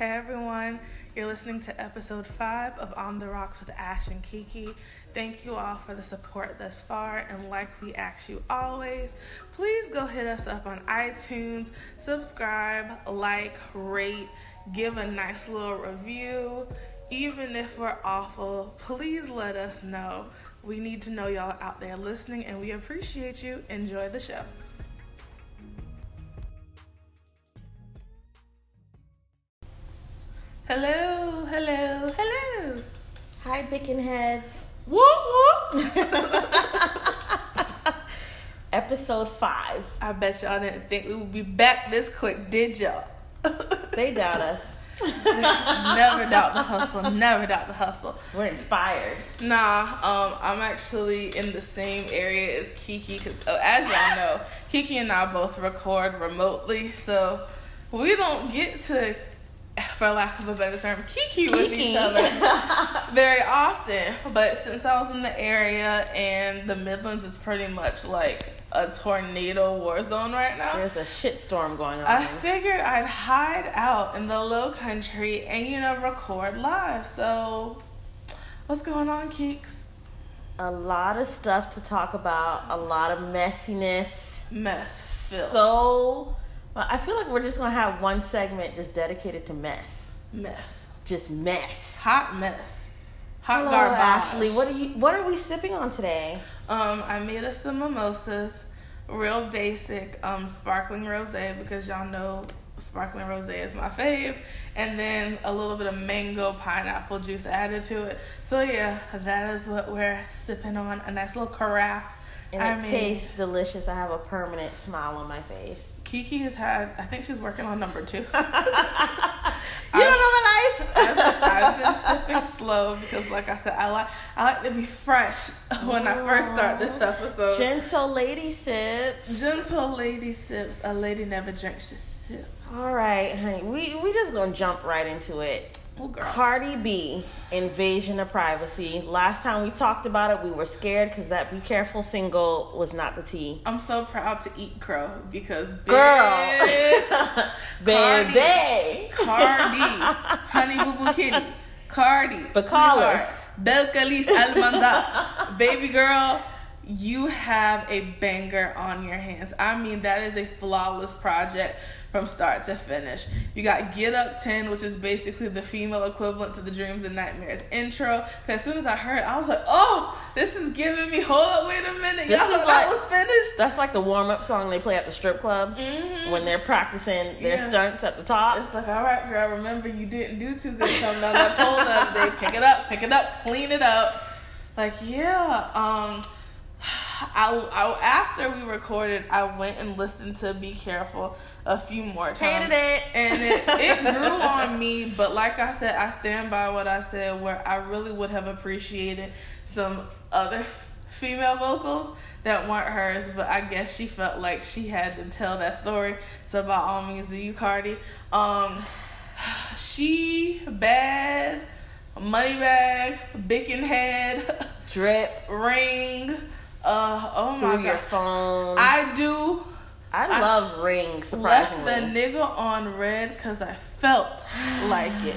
Hey everyone, you're listening to episode 5 of On the Rocks with Ash and Kiki. Thank you all for the support thus far, and like we ask you always, please go hit us up on iTunes, subscribe, like, rate, give a nice little review. Even if we're awful, please let us know. We need to know y'all out there listening, and we appreciate you. Enjoy the show. Hello, hello, hello. Hi, Bacon Heads. Whoop whoop. Episode five. I bet y'all didn't think we would be back this quick, did y'all? They doubt us. never doubt the hustle. Never doubt the hustle. We're inspired. Nah, um, I'm actually in the same area as Kiki because, oh, as y'all know, Kiki and I both record remotely, so we don't get to, for lack of a better term, Kiki, with each other very often. But since I was in the area and the Midlands is pretty much like a tornado war zone right now. There's a shitstorm going on. I figured I'd hide out in the low country and you know record live. So, what's going on, Keeks? a lot of stuff to talk about. A lot of messiness. Mess filled. So, well, I feel like we're just gonna have one segment just dedicated to mess. mess. Just mess. Hot mess. Hot Hello, garbage. Ashley. What are you? What are we sipping on today? Um, I made us some mimosas, real basic, um, sparkling rosé because y'all know sparkling rosé is my fave, and then a little bit of mango pineapple juice added to it. So yeah, that is what we're sipping on. A nice little carafe. And I it mean, tastes delicious. I have a permanent smile on my face. Kiki has had. I think she's working on number two. You don't know my life. I've, I've been sipping slow because, like I said, I like I like to be fresh when I first start this episode. Gentle lady sips. Gentle lady sips. A lady never drinks, she sips. All right, honey. We we just gonna jump right into it. Oh, girl. Cardi B, invasion of privacy. Last time we talked about it, we were scared because that "Be Careful" single was not the tea. I'm so proud to eat crow because Girl, bitch, baby, Cardi, Honey Boo Boo Kitty, Cardi, Bacalas. Belcalis Almanza, baby girl, you have a banger on your hands. I mean, that is a flawless project from start to finish. You got Get Up 10, which is basically the female equivalent to the Dreams and Nightmares intro. Because as soon as I heard I was like, oh, this is giving me, hold up, wait a minute. This Y'all thought like- I was finished? That's like the warm up song they play at the strip club Mhm. when they're practicing their Yeah. stunts at the top. It's like, all right, girl, remember you didn't do too good coming down that pole the other day. Pick it up, pick it up, clean it up. Like, yeah. Um, I, I after we recorded, I went and listened to "Be Careful" a few more times. Hated it. and it, it grew on me. But like I said, I stand by what I said. Where I really would have appreciated some other f- female vocals that weren't hers, but I guess she felt like she had to tell that story. So by all means, do you, Cardi? Um, she bad, money bag, bacon head, Drip ring. Uh, oh my through your god, phone. I, I do I- love rings, left the nigga on red because I felt like it.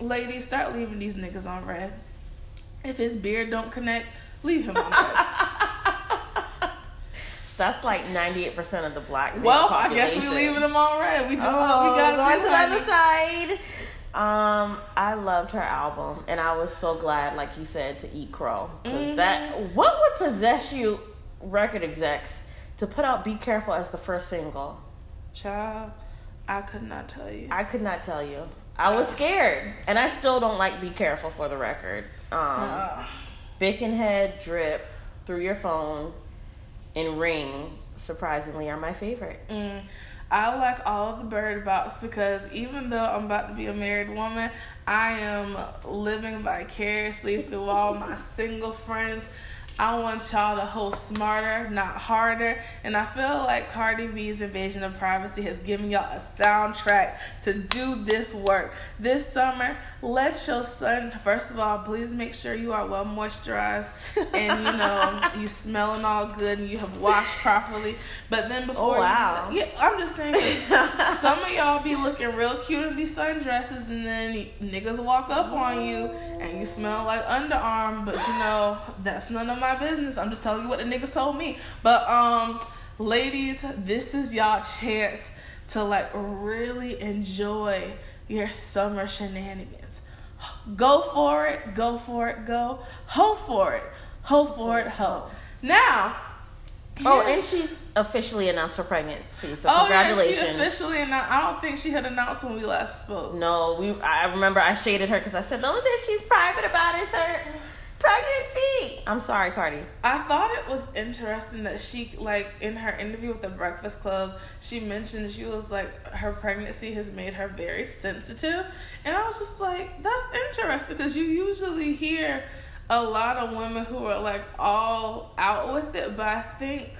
Ladies, start leaving these niggas on red. If his beard don't connect, leave him on red. That's like 98% of the black well, I guess we leaving them on red. We doing Oh, what we gotta going do. to the other side. Um, I loved her album, and I was so glad, like you said, to eat crow. Because Mm-hmm. that, what would possess you, record execs, to put out "Be Careful" as the first single? Child, I could not tell you. I could not tell you. I was scared, and I still don't like "Be Careful" for the record. Um, Bacon Head, Drip, Through Your Phone, and Ring, surprisingly, are my favorites. Mm, I like all the bird box because even though I'm about to be a married woman, I am living vicariously through all my single friends. I want y'all to host smarter, not harder. And I feel like Cardi B's Invasion of Privacy has given y'all a soundtrack to do this work. This summer, let your sun, first of all, please make sure you are well moisturized and you know, you smelling all good and you have washed properly. But then oh, before, oh, wow. You, yeah, I'm just saying, some of y'all be looking real cute in these sundresses and then niggas walk up on you and you smell like underarm, but you know, that's none of my business. I'm just telling you what the niggas told me. But um ladies, this is y'all chance to like really enjoy your summer shenanigans. Go for it, go for it, go. Ho for it. Ho for it, ho. Now, Oh, and she's officially announced her pregnancy. So oh, congratulations. Yeah, she officially announced. I don't think she had announced when we last spoke. No, we. I remember I shaded her because I said only thing she's private about it." her pregnancy. I'm sorry, Cardi. I thought it was interesting that she, like, in her interview with the Breakfast Club, she mentioned she was like, her pregnancy has made her very sensitive. And I was just like, that's interesting because you usually hear a lot of women who are like all out with it, but I think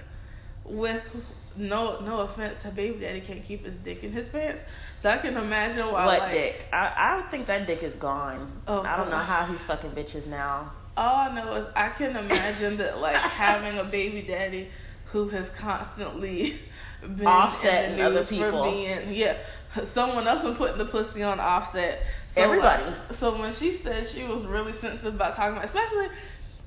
with no no offense, her baby daddy can't keep his dick in his pants. So I can imagine why. What like, dick? I I think that dick is gone. Oh, I don't know how he's fucking bitches now. All I know is I can imagine that like having a baby daddy who has constantly been offset in the news other people. for being yeah someone else been putting the pussy on offset. So uh, Everybody. Like, so when she said she was really sensitive about talking about, especially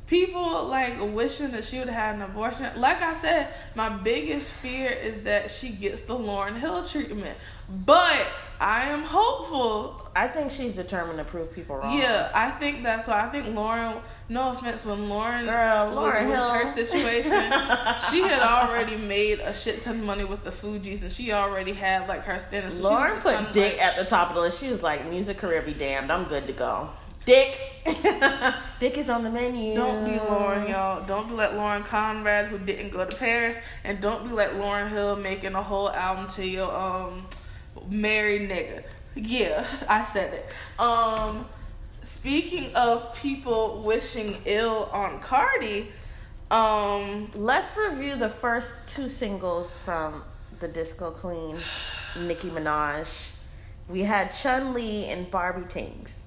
people like wishing that she would have had an abortion. Like I said, my biggest fear is that she gets the Lauryn Hill treatment. But I am hopeful. I think she's determined to prove people wrong. Yeah, I think that's why. I think Lauryn. No offense, when Lauryn, Girl, was Lauryn with Hill. her situation, she had already made a shit ton of money with the Fugees, and she already had like her standards. So Lauryn put dick like, at the top of the list. She was like, "Music career be damned. I'm good to go." Dick. Dick is on the menu. Don't be Lauryn, y'all. Don't be like Lauren Conrad who didn't go to Paris, and don't be like Lauryn Hill making a whole album to your um married nigga. Yeah, I said it. Um, speaking of people wishing ill on Cardi, um, let's review the first two singles from the Disco Queen, Nicki Minaj. We had Chun Li and Barbie Tings.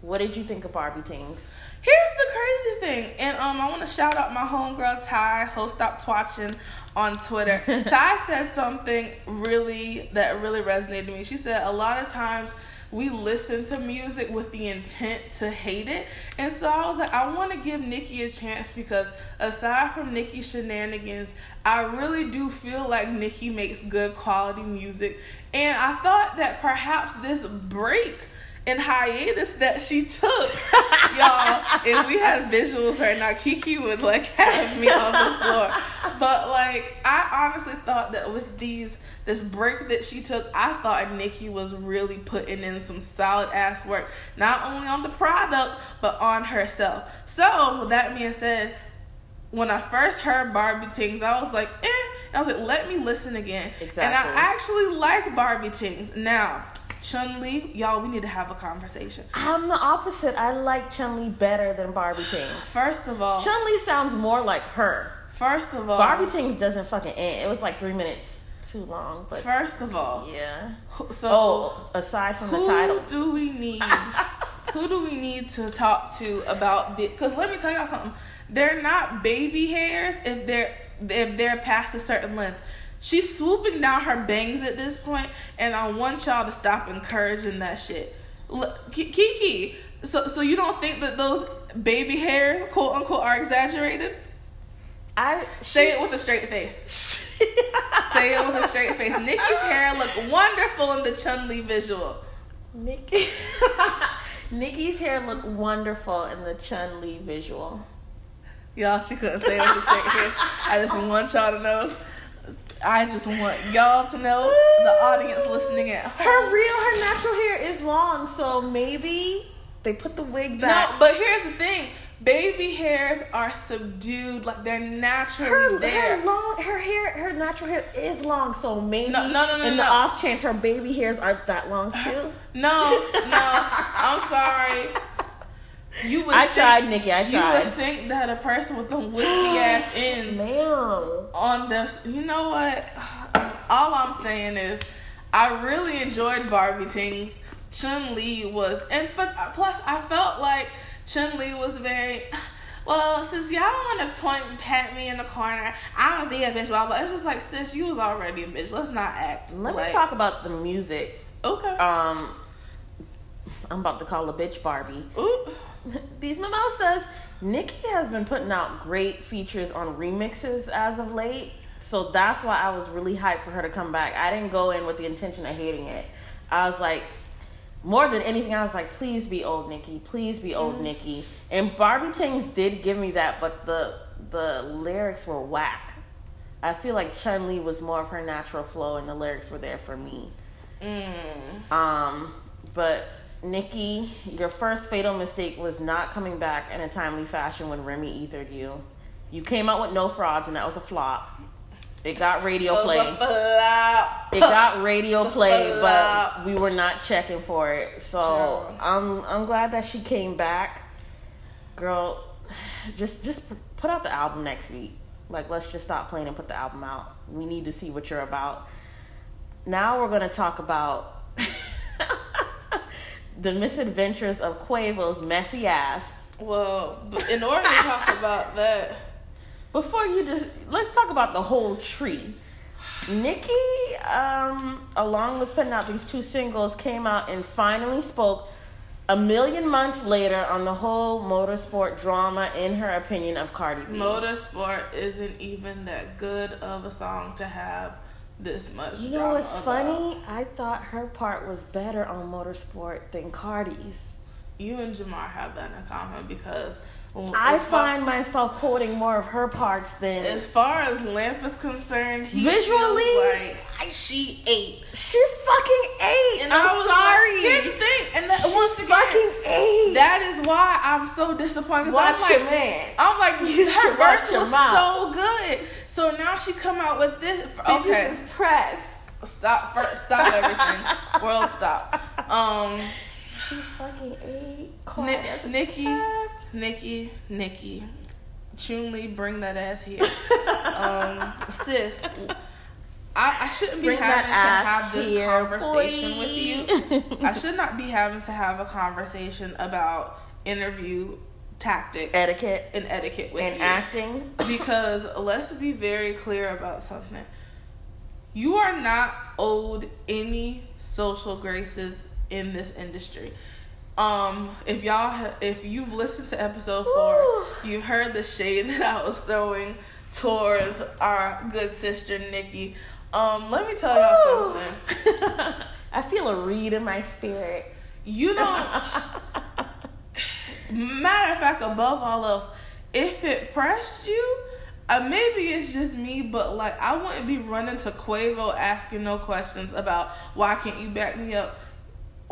What did you think of Barbie Tings? Here's the crazy thing, and um, I want to shout out my homegirl Ty, host stop twatching on Twitter. Ty said something really that really resonated with me. She said a lot of times we listen to music with the intent to hate it. And so I was like, I want to give Nicki a chance because aside from Nicki's shenanigans, I really do feel like Nicki makes good quality music. And I thought that perhaps this break and hiatus that she took, y'all. If we had visuals right now, Kiki would like have me on the floor. But like, I honestly thought that with these this break that she took, I thought Nicki was really putting in some solid ass work, not only on the product but on herself. So with that being said, when I first heard Barbie Tings, I was like, eh. I was like, let me listen again. Exactly. And I actually like Barbie Tings. Now, Chun Li, y'all, we need to have a conversation. I'm the opposite. I like Chun Li better than Barbie Tings. First of all, Chun Li sounds more like her. First of all, Barbie Tings doesn't fucking end. It was like three minutes too long. But first of all, yeah. So, oh, aside from the title, who do we need? who do we need to talk to about this? Because let me tell y'all something. They're not baby hairs if they're if they're past a certain length She's swooping down her bangs at this point, and I want y'all to stop encouraging that shit. Look, Kiki, so so you don't think that those baby hairs, quote unquote, are exaggerated? I say it with a straight face. say it with a straight face. Nicki's hair looked wonderful in the Chun Li visual. Nicki, Nicki's hair looked wonderful in the Chun Li visual. Y'all, she couldn't say it with a straight face. I just want y'all to know I just want y'all to know, the audience listening at home. Her real, her natural hair is long, so maybe they put the wig back. No, but here's the thing: baby hairs are subdued, like they're naturally her, there. Her long, her hair, her natural hair is long, so maybe no, no, no, no in no. the off chance her baby hairs aren't that long too. No, no, I'm sorry. You would I think- tried, Nicki. I tried. You would think that a person with them wispy ass ends on the you know what all i'm saying is i really enjoyed barbie tings chun li was and but plus i felt like chun li was very well since y'all want to point and pat me in the corner i'm gonna be a bitch blah blah it's just like sis you was already a bitch let's not act Let like, me talk about the music. okay Um, I'm about to call a bitch Barbie. Ooh. These mimosas. Nicki has been putting out great features on remixes as of late. So that's why I was really hyped for her to come back. I didn't go in with the intention of hating it. I was like, more than anything, I was like, please be old Nicki. Please be old Nicki. And Barbie Tings did give me that, but the the lyrics were whack. I feel like Chun Li was more of her natural flow, and the lyrics were there for me. Mm. Um, but Nicki, your first fatal mistake was not coming back in a timely fashion when Remy ethered you. You came out with no frauds, and that was a flop. It got radio play. It got radio play, but we were not checking for it. So I'm I'm glad that she came back. Girl, just just put out the album next week. Like let's just stop playing and put the album out. We need to see what you're about. Now we're gonna talk about the misadventures of Quavo's messy ass. well in order to talk about that Before you just let's talk about the whole tree. Nicki, um, along with putting out these two singles, came out and finally spoke a million months later on the whole motorsport drama, in her opinion, of Cardi B. Motorsport isn't even that good of a song to have this much. you know what's about. funny? I thought her part was better on motorsport than Cardi's. You and Jamar have that in common because I as far, find myself quoting more of her parts than as far as Lamp is concerned, he Visually, like she ate. she fucking ate. And I'm I was sorry. Like, here's the thing, and that, She once again, fucking ate. that is why I'm so disappointed. Watch I'm like, your man. I'm like, You watch verse was mouth. so good. So now she come out with this. Okay, Bitches is pressed. stop. First, stop everything. World, stop. Um. She fucking ate. Ni- quiet as a Nicki, cat. Nicki, Nicki, Chun-Li, bring that ass here. um, sis, I, I shouldn't be Bring having to have this here, conversation with you. I should not be having to have a conversation about interview tactics Etiquette and etiquette with and you. acting. Because let's be very clear about something. You are not owed any social graces in this industry. Um, if y'all, ha- if you've listened to episode four, Woo. you've heard the shade that I was throwing towards our good sister Nicki. Um, let me tell y'all Woo. something. I feel a read in my spirit. You don't. Matter of fact, above all else, if it pressed you, uh, maybe it's just me, but like I wouldn't be running to Quavo asking no questions about why can't you back me up.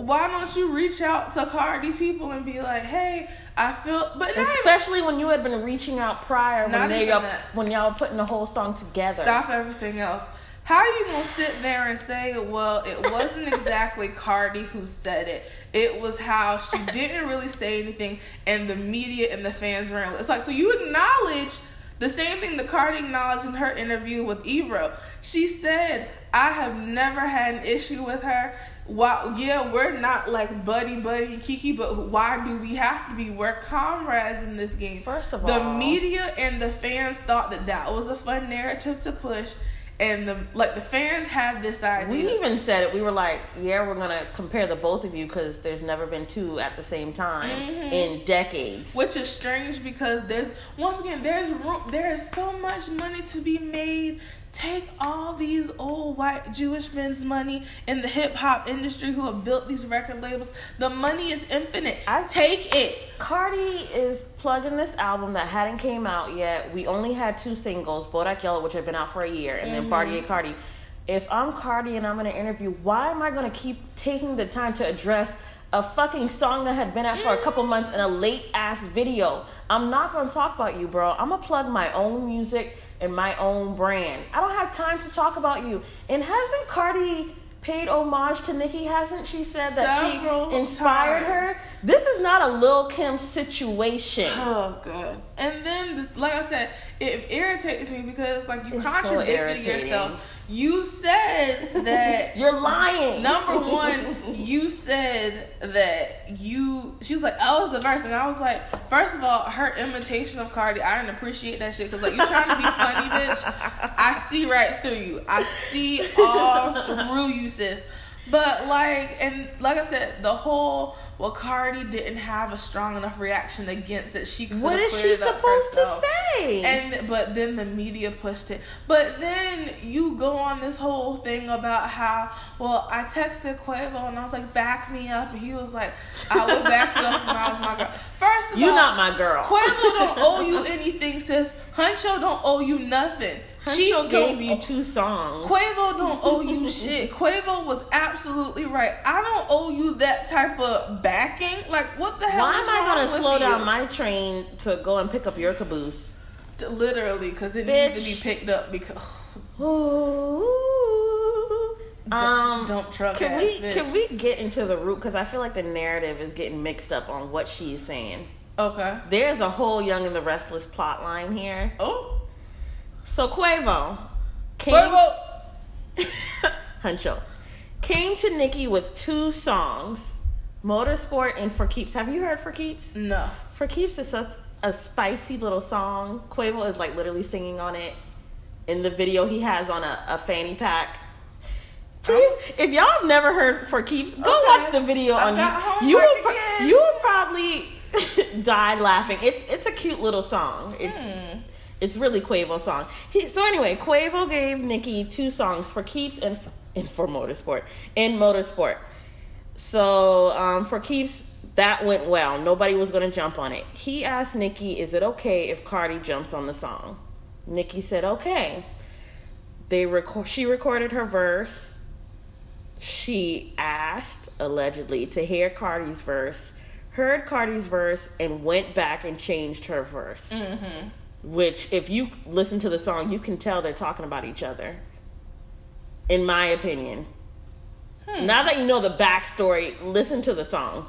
Why don't you reach out to Cardi's people and be like, hey, I feel, but not even, Especially when you had been reaching out prior when they y'all, when y'all were putting the whole song together. stop everything else. How are you gonna sit there and say, well, it wasn't exactly Cardi who said it. It was how she didn't really say anything, and the media and the fans ran. It's like so you acknowledge the same thing that Cardi acknowledged in her interview with Ebro. She said, "I have never had an issue with her." While yeah, we're not like buddy buddy Kiki, but why do we have to be? We're comrades in this game. First of all, the media and the fans thought that that was a fun narrative to push, and the like the fans had this idea. We even said it. We were like, "Yeah, we're gonna compare the both of you because there's never been two at the same time Mm-hmm. in decades." which is strange because there's once again there's room there is so much money to be made take all these old white jewish men's money in the hip-hop industry who have built these record labels the money is infinite I- take it Cardi is plugging this album that hadn't came out yet. We only had two singles, Bodak Yellow, which had been out for a year, and then Bartier mm-hmm. Cardi. If I'm Cardi and I'm in an interview, why am I going to keep taking the time to address a fucking song that had been out for a couple months in a late ass video? I'm not going to talk about you, bro. I'm going to plug my own music and my own brand. I don't have time to talk about you. And hasn't Cardi paid homage to Nicki, hasn't she said that Several she inspired times. her? This is not a Lil Kim situation. Oh god. And then like I said, it irritates me because like you It's so contradicted irritating. yourself. You said that You're lying. Number one, you said that you. She was like, "Oh, it's the verse," and I was like, first of all, her imitation of Cardi, I didn't appreciate that shit because like you trying to be funny, bitch. I see right through you. I see all through you, sis. But like, and like I said, the whole well, Cardi didn't have a strong enough reaction against it. She could what have she supposed to say? And but then the media pushed it. But then you go on this whole thing about how well I texted Quavo and I was like, back me up, and he was like, I will back you up if I was my girl. First of you all, not my girl. Quavo don't owe you anything, sis. Huncho don't owe you nothing. Huncho gave you two songs. Quavo don't owe you shit. Quavo was absolutely right. I don't owe you that type of backing. Like, what the hell? Why am I gonna slow you? down my train to go and pick up your caboose? Literally, because it Bitch. needs to be picked up because. Ooh. Um, dump truck can we bitch. can we get into the root? Because I feel like the narrative is getting mixed up on what she's saying. Okay. There's a whole Young and the Restless plot line here. Oh. So Quavo came Quavo. Huncho came to Nicki with two songs, Motorsport and For Keeps. Have you heard For Keeps? No. For Keeps is such a spicy little song. Quavo is like literally singing on it. In the video, he has on a, a fanny pack. Please, if y'all have never heard For Keeps, go Okay. watch the video I on YouTube. You will, pro- you will probably die laughing. It's it's a cute little song. It, Hmm. It's really Quavo's song. He, so anyway, Quavo gave Nicki two songs for Keeps and and for Motorsport in Motorsport. So um, for Keeps, that went well. Nobody was going to jump on it. He asked Nicki, "Is it okay if Cardi jumps on the song?" Nicki said, "Okay." They record. She recorded her verse. She asked allegedly to hear Cardi's verse, heard Cardi's verse, and went back and changed her verse. Which, if you listen to the song, you can tell they're talking about each other. In my opinion. Hmm. Now that you know the backstory, listen to the song.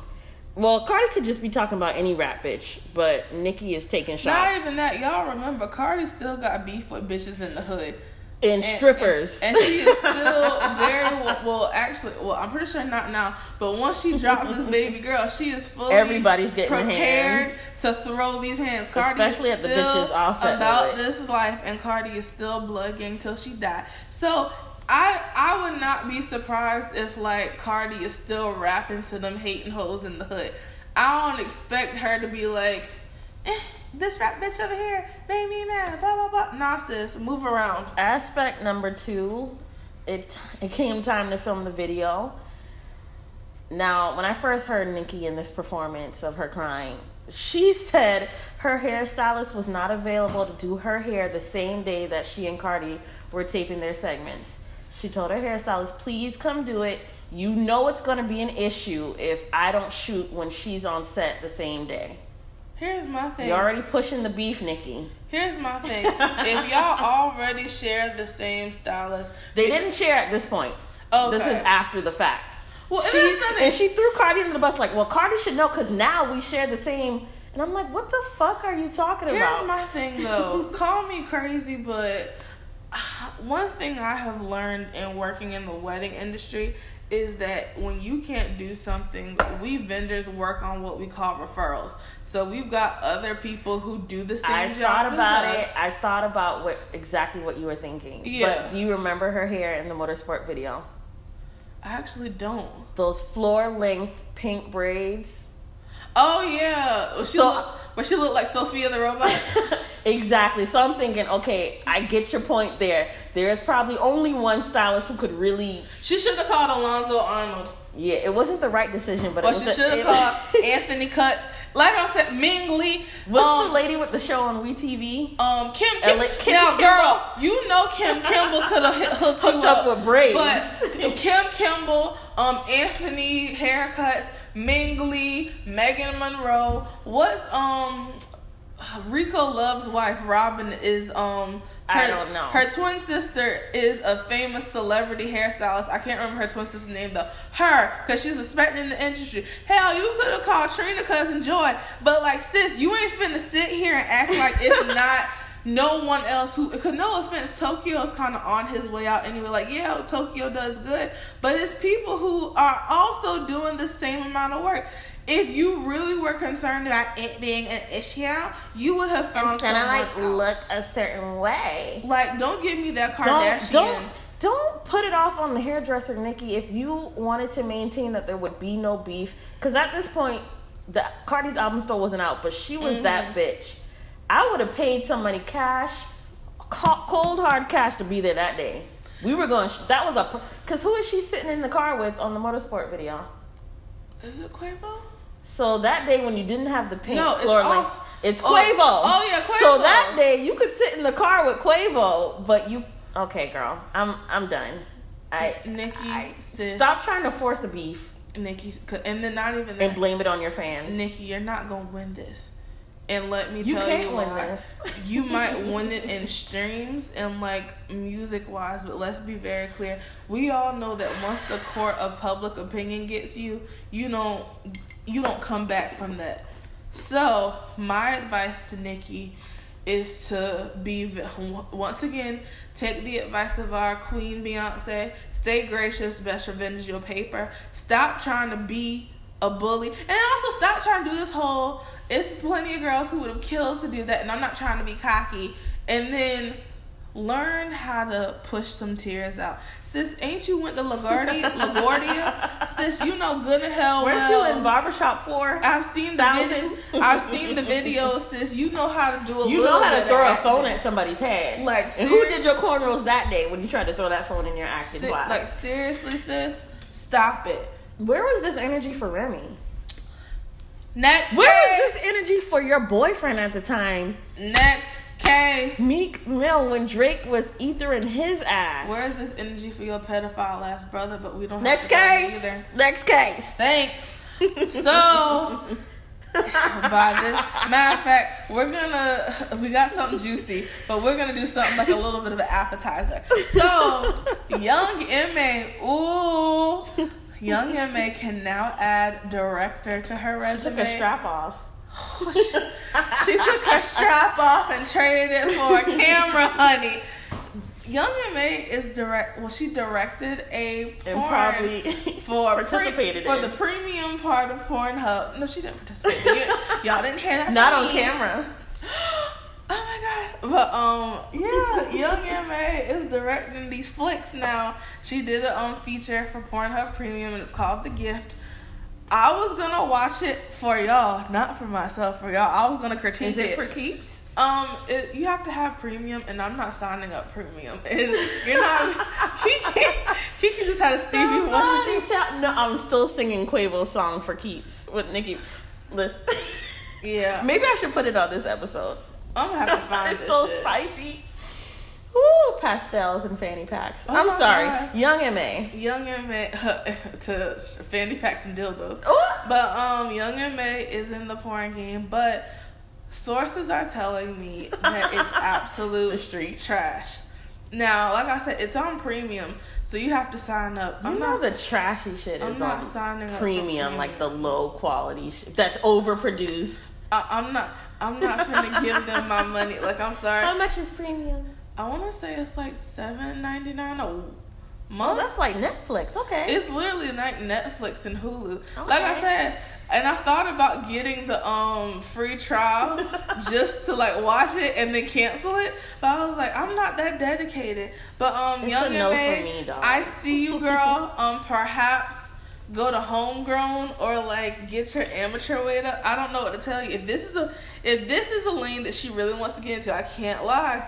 Well, Cardi could just be talking about any rap bitch, but Nicki is taking shots. Not even that. Y'all remember, Cardi still got beef with bitches in the hood. And strippers. And, she is still very well, well. Actually, well, I'm pretty sure not now. But once she drops this baby girl, she is fully Everybody's getting prepared hands. to throw these hands. Cardi Especially at the bitches offset about this life, and Cardi is still blood gang till she die. So. I I would not be surprised if like Cardi is still rapping to them hating hoes in the hood. I don't expect her to be like, eh, this rap bitch over here made me mad. Blah blah blah. Nah, move around. Aspect number two, it it came time to film the video. Now, when I first heard Nicki in this performance of her crying, she said her hairstylist was not available to do her hair the same day that she and Cardi were taping their segments. She told her hairstylist, please come do it. You know it's going to be an issue if I don't shoot when she's on set the same day. Here's my thing. You're already pushing the beef, Nicki. Here's my thing. if y'all already share the same stylist, They didn't share at this point. Okay. This is after the fact. Well, and she, and she threw Cardi under the bus like, well, Cardi should know because now we share the same. And I'm like, what the fuck are you talking Here's about? Here's my thing though. Call me crazy, but uh, one thing I have learned in working in the wedding industry is that when you can't do something, we vendors work on what we call referrals. So we've got other people who do the same I job thought as about us. it. I thought about what exactly what you were thinking. Yeah. But do you remember her hair in the motorsport video? I actually don't. Those floor length pink braids. Oh yeah, she So- look, but she looked like Sophia the robot. exactly. So I'm thinking, okay, I get your point there. There is probably only one stylist who could really she should have called Alonzo Arnold. Yeah, it wasn't the right decision, but was she should have called Anthony Cuts. Like I said, Ming Lee. What's um, the lady with the show on WeTV? Um, Kim, Kim, Kim now, Kimble. girl, you know Kim Kimble could have hooked, you Hooked up with braids. but Kim Kimble, um, Anthony haircuts, Ming Lee, Megan Monroe. What's um, Rico Love's wife, Robin, is um. Her, I don't know. Her twin sister is a famous celebrity hairstylist. I can't remember her twin sister's name though. Her, because she's respected in the industry. Hell, you could have called Trina cousin Joy, but like sis, you ain't finna sit here and act like it's not no one else who could no offense tokyo's kind of on his way out anyway like yeah tokyo does good but it's people who are also doing the same amount of work if you really were concerned about it being an issue you would have found It's gonna like someone look else. a certain way. like don't give me that Don't kardashian don't don't put it off on the hairdresser, Nicki. If you wanted to maintain that there would be no beef, because at this point, the Cardi's album still wasn't out, but she was that mm-hmm. bitch. I would have paid some money cash, cold hard cash to be there that day. We were going. That was a because who is she sitting in the car with on the motorsport video? is it quavo So that day when you didn't have the pink No, it's floor length, off- it's oh, Quavo. oh, yeah, So that day you could sit in the car with Quavo, but you okay, girl? I'm I'm done. I nicki I- sis, stop trying to force the beef nicki and then not even and blame it on your fans. nicki you're not gonna win this and let me You tell you why. you might win it in streams and like music wise, but let's be very clear. We all know that once the court of public opinion gets you, you don't you don't come back from that. So my advice to Nicki is to be once again take the advice of our queen Beyonce. Stay gracious, best revenge is your paper. Stop trying to be a bully, and also stop trying to do this whole. It's plenty of girls who would have killed to do that, and I'm not trying to be cocky. And then learn how to push some tears out. Sis, ain't you went to LaGuardia? LaGuardia? Sis, you know good and hell Weren't well. you in barbershop for? I've seen the Thousand? vid- I've seen the videos, sis. You know how to do a You know how to throw a phone at somebody's head. Like, and who did your cornrows that day when you tried to throw that phone in your acting Si- class? like seriously, sis, stop it. Where was this energy for Remy? Next Where was this energy for your boyfriend at the time? Next case. Meek Mill when Drake was ethering his ass. Where is this energy for your pedophile ass brother? But we don't. next case? Either. Next case. Thanks. So, by this, matter of fact, we're gonna we got something juicy, but we're gonna do something like a little bit of an appetizer. So, young Ma, ooh, young Ma can now add director to her resume. Took a strap off. she took her strap off and traded it for a camera, honey. Young Ma is direct. Well, she directed a porn And probably for participated for in. the premium part of Pornhub. No, she didn't participate. Y'all didn't hear that. Not on me. camera. But um, yeah, Young Ma is directing these flicks now. She did a um feature for Pornhub Premium, and it's called The Gift. I was gonna watch it for y'all, not for myself. For y'all, I was gonna critique Is it for keeps? um, it, you have to have premium, and I'm not signing up premium. And you're not. Kiki, Kiki just had a Stevie Wonder. Tell. No, I'm still singing Quavo's song for keeps with Nicki. Listen. Yeah, Maybe I should put it on this episode. I'm gonna have to find it's this so shit. spicy. Ooh, pastels and fanny packs. Oh I'm sorry, God. Young Ma. Young Ma to fanny packs and dildos. Ooh. But um, Young Ma is in the porn game, but sources are telling me that it's absolute street trash. Now, like I said, it's on premium, so you have to sign up. You I'm know not. the trashy shit I'm is not on signing up premium, like the low quality shit that's overproduced. I, I'm not. I'm not gonna give them my money. Like I'm sorry. How much is premium? I want to say it's like seven ninety nine a Oh, month. that's like Netflix. Okay. It's literally like Netflix and Hulu. Like I said, and I thought about getting the um free trial just to like watch it and then cancel it. But I was like, I'm not that dedicated. But um, It's young no and me, dog. I see you, girl. um, perhaps go to homegrown or like get your amateur way up. I don't know what to tell you. If this is a if this is a lane that she really wants to get into, I can't lie.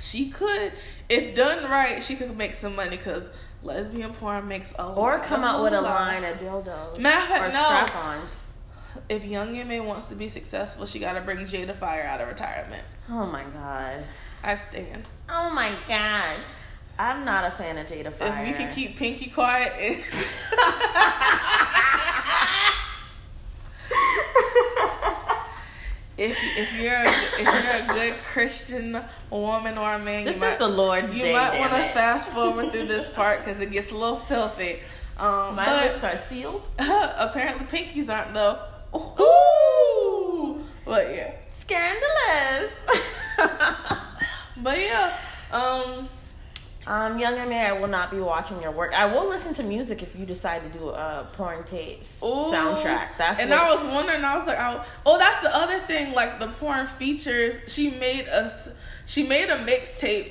She could, if done right, she could make some money because lesbian porn makes a lot. or come out with a line of dildos Matter or no. strap-ons. If Young Ma wants to be successful, she got to bring Jada Fire out of retirement. Oh my god. I stand. Oh my god. I'm not a fan of Jada Fire. If we can keep Pinky quiet, and if if if you're a, if you're a good Christian woman or a man, This you is might, the Lord's you day. might want to fast forward through this part because it gets a little filthy. Um, My but lips are sealed. apparently pinkies aren't though. Ooh, But yeah, scandalous. but yeah. Um, um, young and married, I will not be watching your work. I will listen to music if you decide to do a porn tapes Ooh. soundtrack. That's and what- I was wondering. I was like, I, oh, that's the other thing. Like the porn features, she made us. She made a mixtape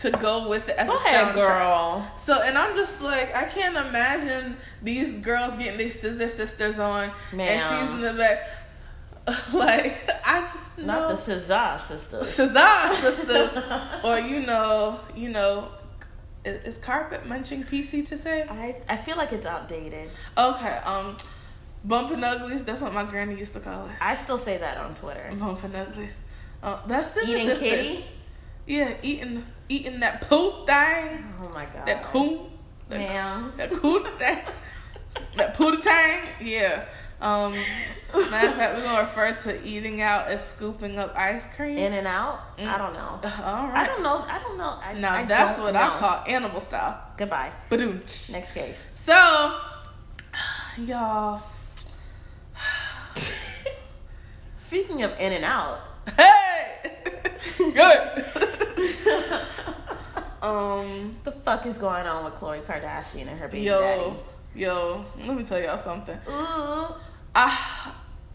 to go with it as Go a ahead, soundtrack. girl. So, and I'm just like, I can't imagine these girls getting their scissor sisters on, and she's in the back. Like, I just Not the Cesar sisters. Cesar sisters, or you know, you know, is, carpet munching PC to say? I I feel like it's outdated. Okay, um, bumping uglies. That's what my granny used to call it. I still say that on Twitter. Bumping uglies. Uh, that's Scissor Eating sisters. kitty. Yeah, eating eating that poo thing. Oh my god. That coon. That, Ma'am. that coon thing. that poo tang. Yeah. Um, matter of fact, we're gonna refer to eating out as scooping up ice cream. In and out. I don't know. Uh, all I don't know. I don't know. I, Now I that's what know. I call animal style. Goodbye. Badoom. Next case. So, y'all. Speaking of in and out, Hey. Good. um. the fuck is going on with Khloe Kardashian and her baby Yo. daddy? Yo. Let me tell y'all something. Ooh. I,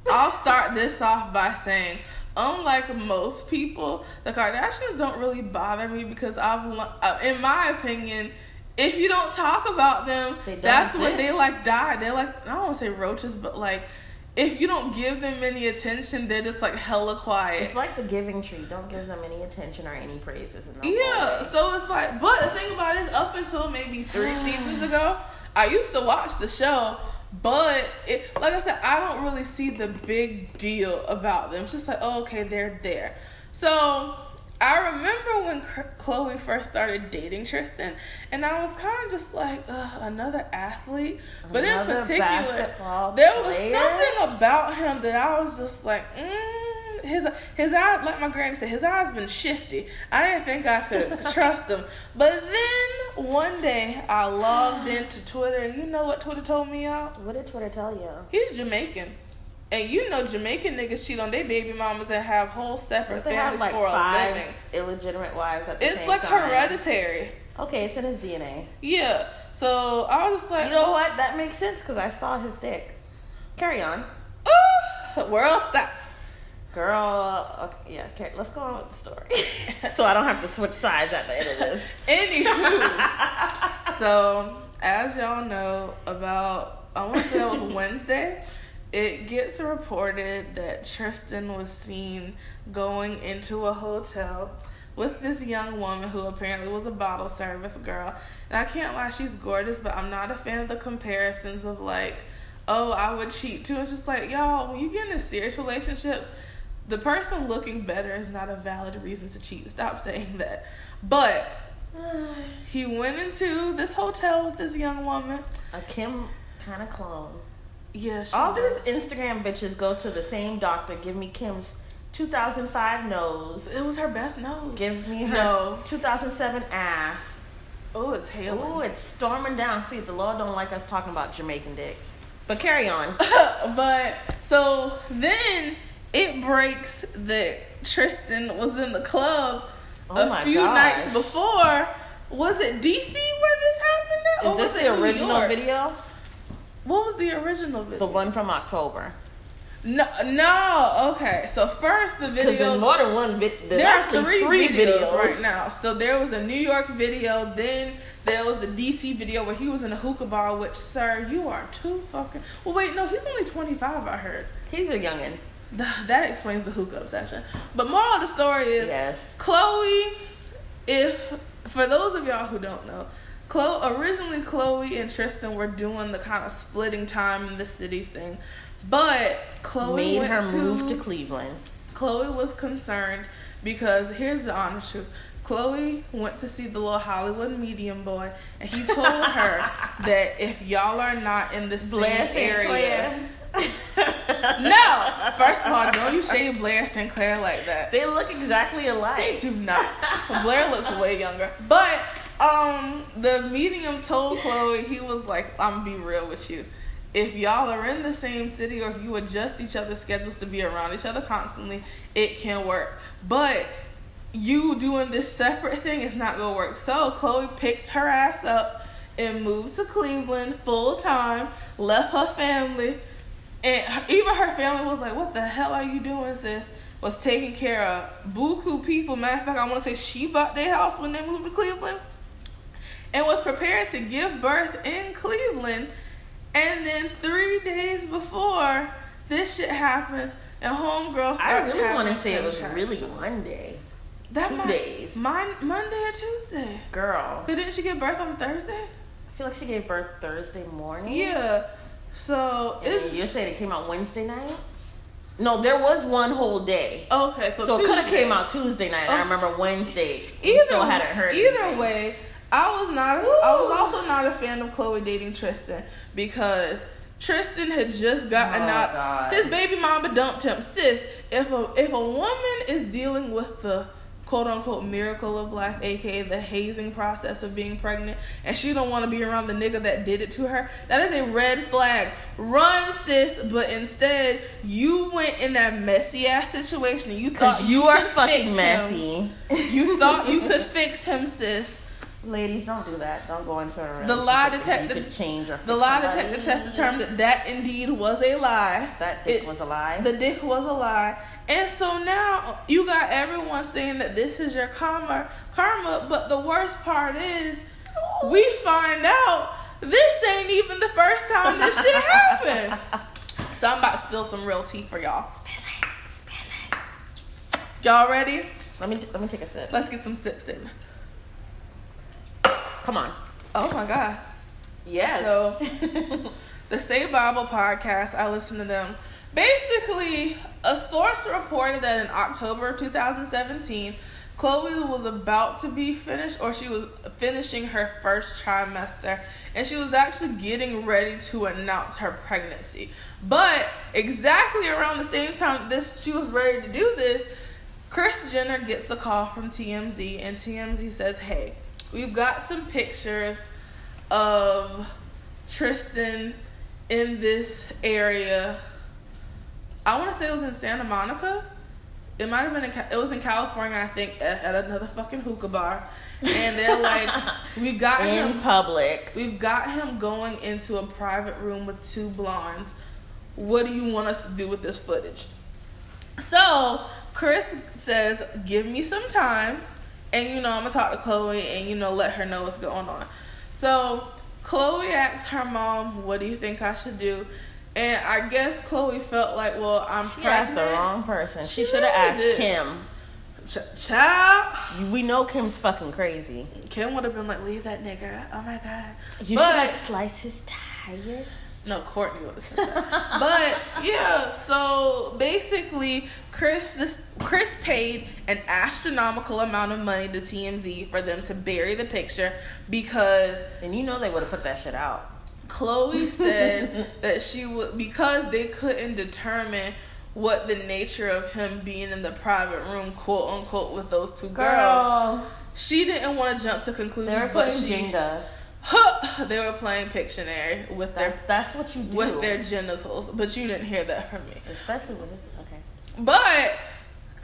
I'll start this off by saying, unlike most people, the Kardashians don't really bother me because I've, uh, in my opinion, if you don't talk about them, that's when they like die. They're like I don't want to say roaches, but like if you don't give them any attention, they're just like hella quiet. It's like the giving tree. Don't give them any attention or any praises. And they'll go Yeah, so it's like, but the thing about it is, up until maybe three seasons ago, I used to watch the show, but it, like I said, I don't really see the big deal about them. It's just like, oh, okay, they're there. So I remember when Khloe first started dating Tristan, and I was kind of just like, Ugh, another athlete. But in particular, there was player? something about him that I was just like, mm, his his eyes, like my granny said, his eyes been shifty. I didn't think I could trust him. But then one day I logged into Twitter, and you know what Twitter told me, y'all? What did Twitter tell you? He's Jamaican. And you know Jamaican niggas cheat on their baby mamas and have whole separate They have families like for a living. illegitimate wives at the It's same like time. hereditary. Okay, it's in his DNA. Yeah. So I was just like, You know oh. what? That makes sense because I saw his dick. Carry on. Ooh, world stop. Girl, okay, yeah, okay, let's go on with the story. so I don't have to switch sides at the end of this. Anywho, so as y'all know, about I want to say that was Wednesday. It gets reported that Tristan was seen going into a hotel with this young woman who apparently was a bottle service girl. And I can't lie, she's gorgeous, but I'm not a fan of the comparisons of like, oh, I would cheat too. It's just like, y'all, when you get into serious relationships, the person looking better is not a valid reason to cheat. Stop saying that. But he went into this hotel with this young woman. A Kim kind of clone. Yeah, All does. these Instagram bitches go to the same doctor. Give me Kim's 2005 nose. It was her best nose. Give me her No. 2007 ass. Oh, it's hailing. Oh, it's storming down. See, the law don't like us talking about Jamaican dick. But carry on. but so then it breaks that Tristan was in the club Oh a few gosh. nights before. Was it DC where this happened at? Is or this was the original video? What was the original video? The one from October. No, no. Okay, so first the Because there's videos. more than one there's there are actually three, videos, right now. So there was a New York video, then there was the DC video where he was in a hookah bar. Which, sir, you are too fucking. Well, wait, no, he's only twenty five. I heard. He's a youngin. Th- That explains the hookah obsession. But moral of the story is, Yes. Khloe. If for those of y'all who don't know, Khloe originally Khloe and Tristan were doing the kind of splitting time in the cities thing, but Khloe Made went her to, move to Cleveland. Khloe was concerned because here's the honest truth. Khloe went to see the little Hollywood medium boy, and he told her that if y'all are not in the same area. no. First of all, don't you shade Blair Sinclair like that. They look exactly alike. They do not. Blair looks way younger. But um, the medium told Khloe he was like, "I'm be real with you. If y'all are in the same city, or if you adjust each other's schedules to be around each other constantly, it can work. But you doing this separate thing is not gonna work." So Khloe picked her ass up and moved to Cleveland full time. Left her family, and even her family was like, "What the hell are you doing, sis?" Was taking care of buku people. Matter of fact, I want to say she bought their house when they moved to Cleveland and was prepared to give birth in Cleveland. And then three days before this shit happens, and homegirl starts I really want to say it was really Monday. That Two might, days. Mon- Monday or Tuesday. Girl. Cause didn't she give birth on Thursday? I feel like she gave birth Thursday morning. Yeah. So And it's then you said it came out Wednesday night? No, there was one whole day. okay. So, So, it could have came out Tuesday night. Oh. I remember Wednesday. Either still hadn't heard. Either anything. way, I was not. I was also not a fan of Khloe dating Tristan because Tristan had just gotten Oh, out. God. His baby mama dumped him. Sis, if a if a woman is dealing with the quote unquote miracle of life, aka the hazing process of being pregnant, and she don't want to be around the nigga that did it to her, that is a red flag. Run, sis. But instead, you went in that messy ass situation. And you thought Cause you are could fix fucking him. messy. You thought you could fix him, sis. Ladies, don't do that. Don't go into a The relationship lie detector- change or The fix lie somebody. detector test determined that that indeed was a lie. That dick It- was a lie. The dick was a lie. And so now you got everyone saying that this is your karma, karma. But the worst part is, we find out this ain't even the first time this shit happened. So I'm about to spill some real tea for y'all. Spill it, spill it. Y'all ready? let me let me take a sip. Let's get some sips in. Come on. Oh my god. Yes. So the Say Bible podcast, I listen to them. Basically, a source reported that in October of 2017, Khloe was about to be finished, or she was finishing her first trimester, and she was actually getting ready to announce her pregnancy. But exactly around the same time this she was ready to do this, Kris Jenner gets a call from TMZ, and TMZ says, "Hey, we've got some pictures of Tristan in this area. I want to say it was in Santa Monica. It might have been in it was in California, I think, at, at another fucking hookah bar. And they're like, we got In him, public. we've got him going into a private room with two blondes. What do you want us to do with this footage? So Kris says, "Give me some time, and you know I'm gonna talk to Khloe and you know let her know what's going on." So Khloe asks her mom, "What do you think I should do?" And I guess Khloe felt like, "Well, I'm She pregnant." asked the wrong person. She, She should have really asked did. Kim. Ch- child. We know Kim's fucking crazy. Kim would have been like, "Leave that nigga." Oh my god. You But- should like slice his tires. No, Kourtney would have said that. but yeah, so basically, Kris this Kris paid an astronomical amount of money to TMZ for them to bury the picture because And you know they would have put that shit out. Khloe said that she would because they couldn't determine what the nature of him being in the private room, quote unquote, with those two girls. Girl, She didn't want to jump to they conclusions, were but she Jenga. they were playing Pictionary with their That's, that's what you do. with their genitals, but you didn't hear that from me. Especially with this. Okay. But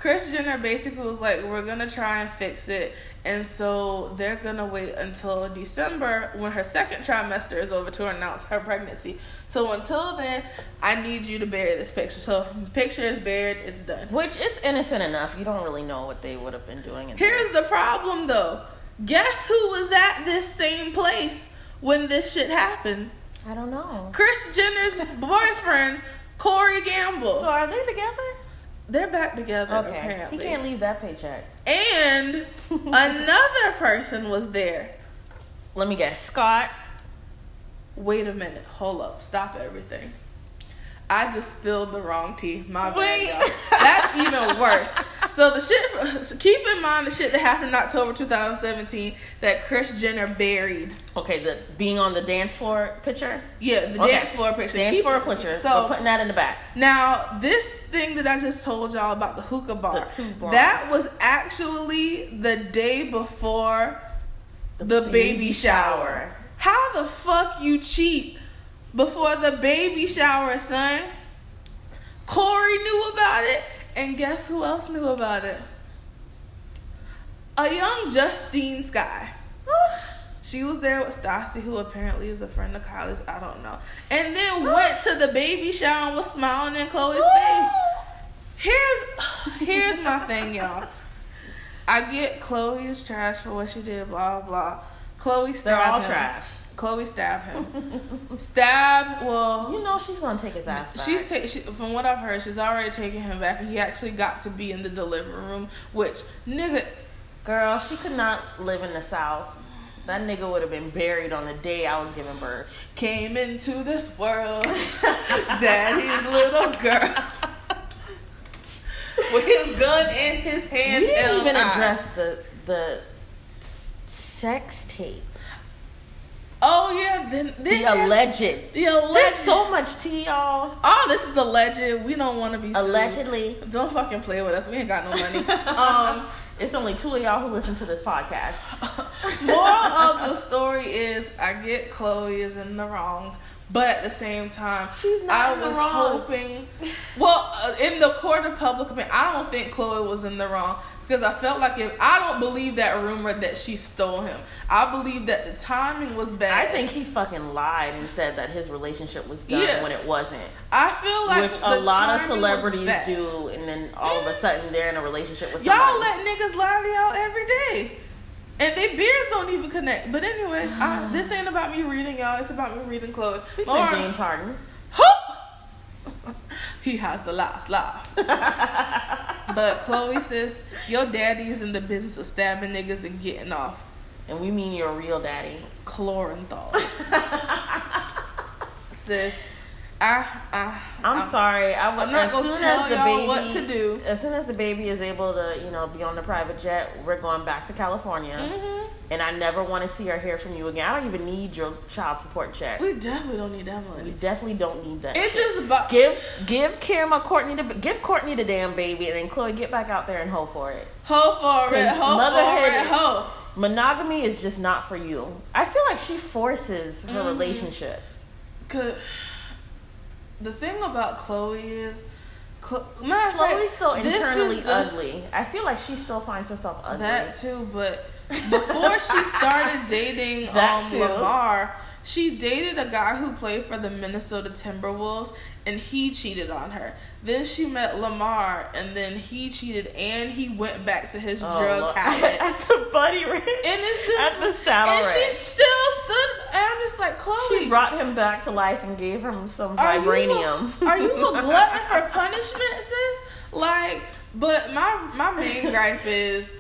Kris Jenner basically was like, we're gonna try and fix it, and so they're gonna wait until December when her second trimester is over to announce her pregnancy. So until then, I need you to bury this picture. So picture is buried, it's done. Which it's innocent enough. You don't really know what they would have been doing. In Here's the problem though. Guess who was at this same place when this shit happened? I don't know. Kris Jenner's boyfriend, Corey Gamble. So are they together? They're back together Okay. apparently. He can't leave that paycheck. And another person was there. Let me guess. Scott. Wait a minute. Hold up. Stop everything. I just spilled the wrong tea. My bad, y'all. That's even worse. So the shit. Keep in mind the shit that happened in October 2017 that Kris Jenner buried. Okay, the being on the dance floor picture. Yeah, the Okay. dance floor picture. Dance Keep- floor picture. So So putting that in the back. Now, this thing that I just told y'all about the hookah bar, The two bars. that was actually the day before the, baby, shower. How the fuck you cheat before the baby shower, son? Corey knew about it, and guess who else knew about it? A young Justine Skye. She was there with Stassie, who apparently is a friend of Kylie's. I don't know. And then went to the baby shower and was smiling in Khloe's face. Here's here's my thing, y'all. I get Khloe is trash for what she did, blah blah. Khloe They're all him. trash. Khloe stab him. Stab. Well, You know she's gonna take his ass back. She's ta- she, from what I've heard, she's already taken him back. He actually got to be in the delivery room, which nigga, Girl, she could not live in the South. That nigga would have been buried on the day I was giving birth. came into this world, daddy's little girl, with his gun in his hand. We didn't even address the the sex tape. Oh yeah, then, then The there's- alleged. The alleged. There's so much tea, y'all. oh, this is alleged. We don't want to be sued. Allegedly. Don't fucking play with us. We ain't got no money. um. It's only two of y'all who listen to this podcast. Moral of the story is I get Khloe is in the wrong, but at the same time, She's not I in the was wrong. hoping. Well, uh, in the court of public opinion, I don't think Khloe was in the wrong because I felt like if I don't believe that rumor that she stole him, I believe that the timing was bad. I think he fucking lied and said that his relationship was done Yeah. when it wasn't. I feel like Which a lot of celebrities do, and then all of a mm. sudden they're in a relationship with somebody. Y'all let niggas lie to y'all every day. And they beards don't even connect. But anyways, I, this ain't about me reading y'all. It's about me reading Khloe. Speaking Laura- James Harden, he has the last laugh. but Khloe says, your daddy's in the business of stabbing niggas and getting off. and we mean your real daddy. Chlorenthal. Sis, I, I, I'm, sorry. I would, I'm not as gonna soon tell as the y'all baby, what to do. As soon as the baby is able to, you know, be on the private jet, we're going back to California. Mhm. And I never want to see or hear from you again. I don't even need your child support check. We definitely don't need that We definitely don't need that. Shit. just about give give Kim a Kourtney the give Kourtney the damn baby, and then Khloe get back out there and hoe for it. hoe for it, hoe for it. motherhood it, is- hoe. Monogamy is just not for you. I feel like she forces her Mhm. relationships. Cause the thing about Khloe is, Khloe, Khloe's still internally the- ugly. I feel like she still finds herself ugly. That too, but before she started dating um. Lamar, she dated a guy who played for the Minnesota Timberwolves, and he cheated on her. Then she met Lamar, and then he cheated, and he went back to his Oh, drug habit. at the buddy ranch. And it's just At the saddle and she still stood. And I'm just like Khloe. She brought him back to life and gave him some Are you- vibranium. Are you a glutton for punishment, sis? Like, but my my main gripe is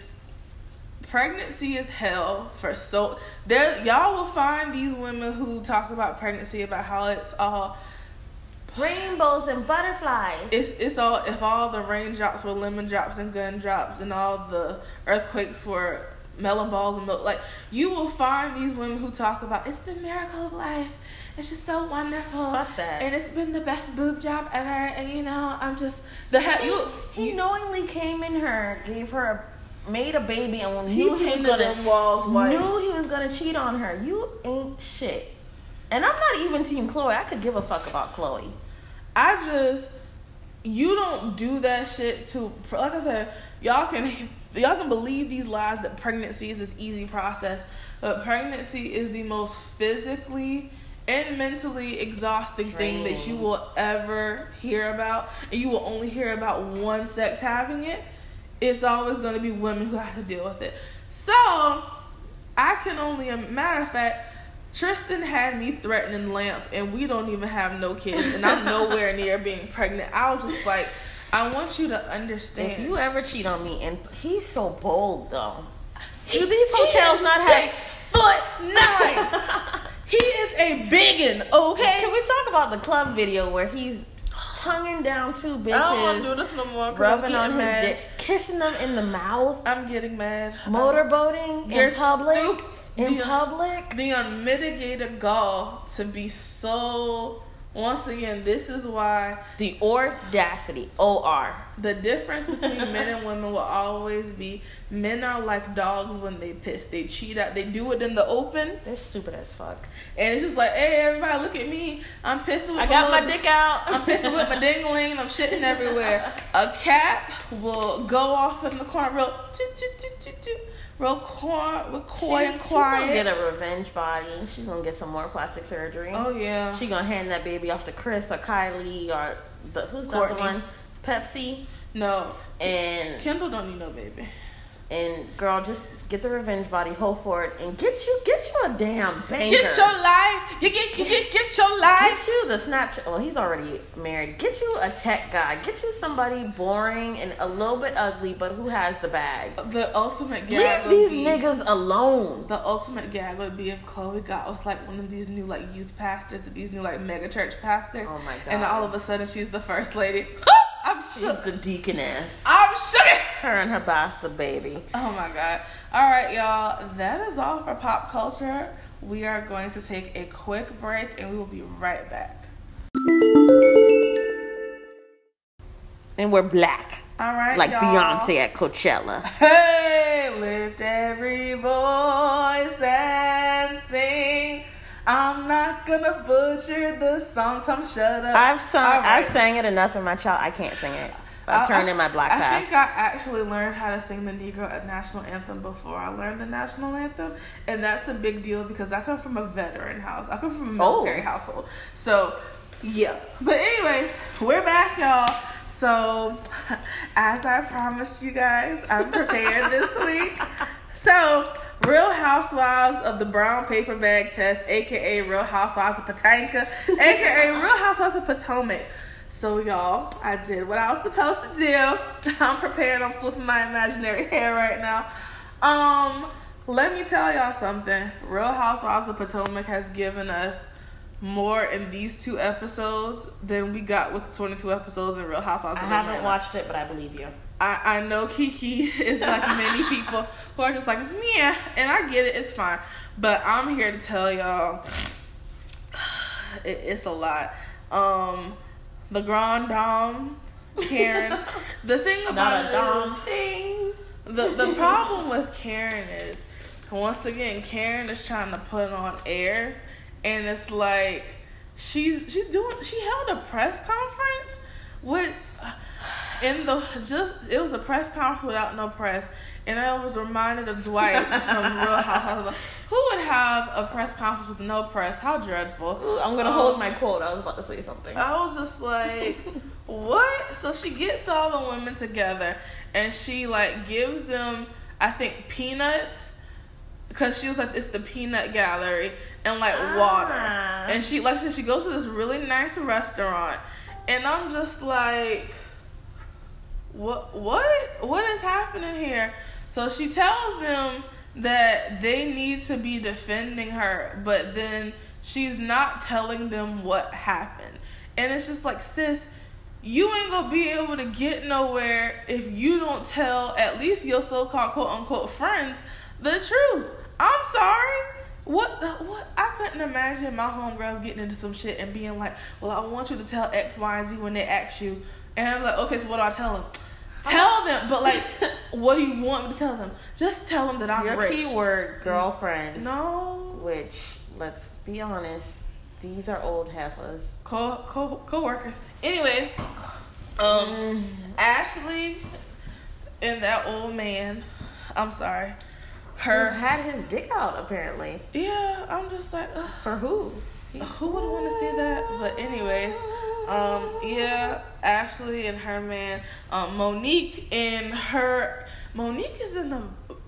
pregnancy is hell for so there y'all will find these women who talk about pregnancy about how it's all Rainbows and butterflies. it's it's all if all the raindrops were lemon drops and gun drops and all the earthquakes were melon balls and milk like you will find these women who talk about it's the miracle of life it's just so wonderful Fuck that. and it's been the best boob job ever and you know i'm just the hell you he knowingly came in her, gave her, a, made a baby, and he knew he was gonna walls white knew he was gonna cheat on her. You ain't shit. And I'm not even Team Khloe. I could give a fuck about Khloe. I just you don't do that shit to like I said, y'all can y'all can believe these lies that pregnancy is this easy process, but pregnancy is the most physically and mentally exhausting thing that you will ever hear about, and you will only hear about one sex having it. It's always going to be women who have to deal with it. So I can only matter of fact. Tristan had me threatening Lamp, and we don't even have no kids, and I'm nowhere near being pregnant. I was just like, I want you to understand. If you ever cheat on me, and he's so bold though. Do He- these hotels not have? six foot nine? he is a biggin, okay? Can we talk about the club video where he's tonguing down two I don't want to do bitches, this no more. rubbing on his mad. dick, kissing them in the mouth, I'm getting mad. motorboating in public. stupid. In Yeah. public. the unmitigated gall to be so once again this is why The audacity. O R. the difference between men and women will always be men are like dogs when they piss they cheat out they do it in the open They're stupid as fuck. and it's just like hey everybody look at me i'm pissing with I got my dick out. I'm pissing with my dingling. I'm shitting everywhere. A cat will go off in the corner real, toot, toot, toot, toot, toot, real coy, with coy and she's, she's gonna get a revenge body. She's gonna get some more plastic surgery. oh yeah. She gonna hand that baby off to Kris or Kylie or the who's the other one? Pepsi. no, And Kendall don't need no baby. and girl, just get the revenge body, hold for it, and get you get you a damn banker. Get your life. Get get get get, your life. Get you the Snapchat. Well, he's already married. Get you a tech guy. Get you somebody boring and a little bit ugly, but who has the bag. The ultimate gag Leave these be, niggas alone. The ultimate gag would be if Khloe got with like one of these new like youth pastors, these new like mega church pastors. Oh my god! And all of a sudden she's the first lady. I'm She's shook. the deaconess. I'm shook. Her and her bastard baby. Oh my god. All right, y'all. That is all for pop culture. We are going to take a quick break and we will be right back. And we're black. All right, Like y'all. Beyonce at Coachella. Hey, lift every voice and sing. I'm not gonna butcher the song, so I'm shut up. I've sung right. I've sang it enough in my child I can't sing it. I- uh, turned I- in my black I pass. think I actually learned how to sing the Negro national anthem before I learned the national anthem, and that's a big deal because I come from a veteran house. I come from a Oh. military household, so yeah. But anyways, we're back, y'all. So, as I promised you guys, I'm prepared this week. So, Real Housewives of the Brown Paper Bag Test, aka Real Housewives of Patanka, aka Real Housewives of Potomac. So, y'all, I did what I was supposed to do. I'm prepared. I'm flipping my imaginary hair right now. Um, let me tell y'all something. Real Housewives of Potomac has given us more in these two episodes than we got with the 22 episodes in Real Housewives I haven't Atlanta. watched it, but I believe you. I, I know Kiki is like many people who are just like, yeah, and I get it, it's fine. But I'm here to tell y'all it, it's a lot. Um, the Grand Dame, Karen. the thing about Not a it is- thing. the the problem with Karen is once again Karen is trying to put on airs and it's like she's she's doing she held a press conference with in the just it was a press conference without no press and I was reminded of Dwight from Real Housewives. Who would have a press conference with no press? How dreadful! Ooh, I'm gonna Um, hold my quote. I was about to say something. I was just like, what? So she gets all the women together and she like gives them, I think, peanuts. Cause she was like, it's the peanut gallery and like water. Ah. And she, like said, she goes to this really nice restaurant. And I'm just like, what, what, what is happening here? So she tells them that they need to be defending her, but then she's not telling them what happened. And it's just like, sis, you ain't gonna be able to get nowhere if you don't tell at least your so-called quote unquote friends the truth. I'm sorry. What the what? I couldn't imagine my homegirls getting into some shit and being like, "Well, I want you to tell X, Y, and Z when they ask you," and I'm like, "Okay, so what do I tell them?" Tell them, but like, what do you want me to tell them? Just tell them that I'm Your rich. keyword, girlfriends. No, Which, let's be honest, these are old heifers. co co co-workers. Anyways, um, Mm. Ashley and that old man. I'm sorry. Who Her. had his dick out apparently. Yeah, I'm just like, ugh, For who? who would want to see that? But anyways, um, yeah, Ashley and her man, um, Monique and her. Monique is in a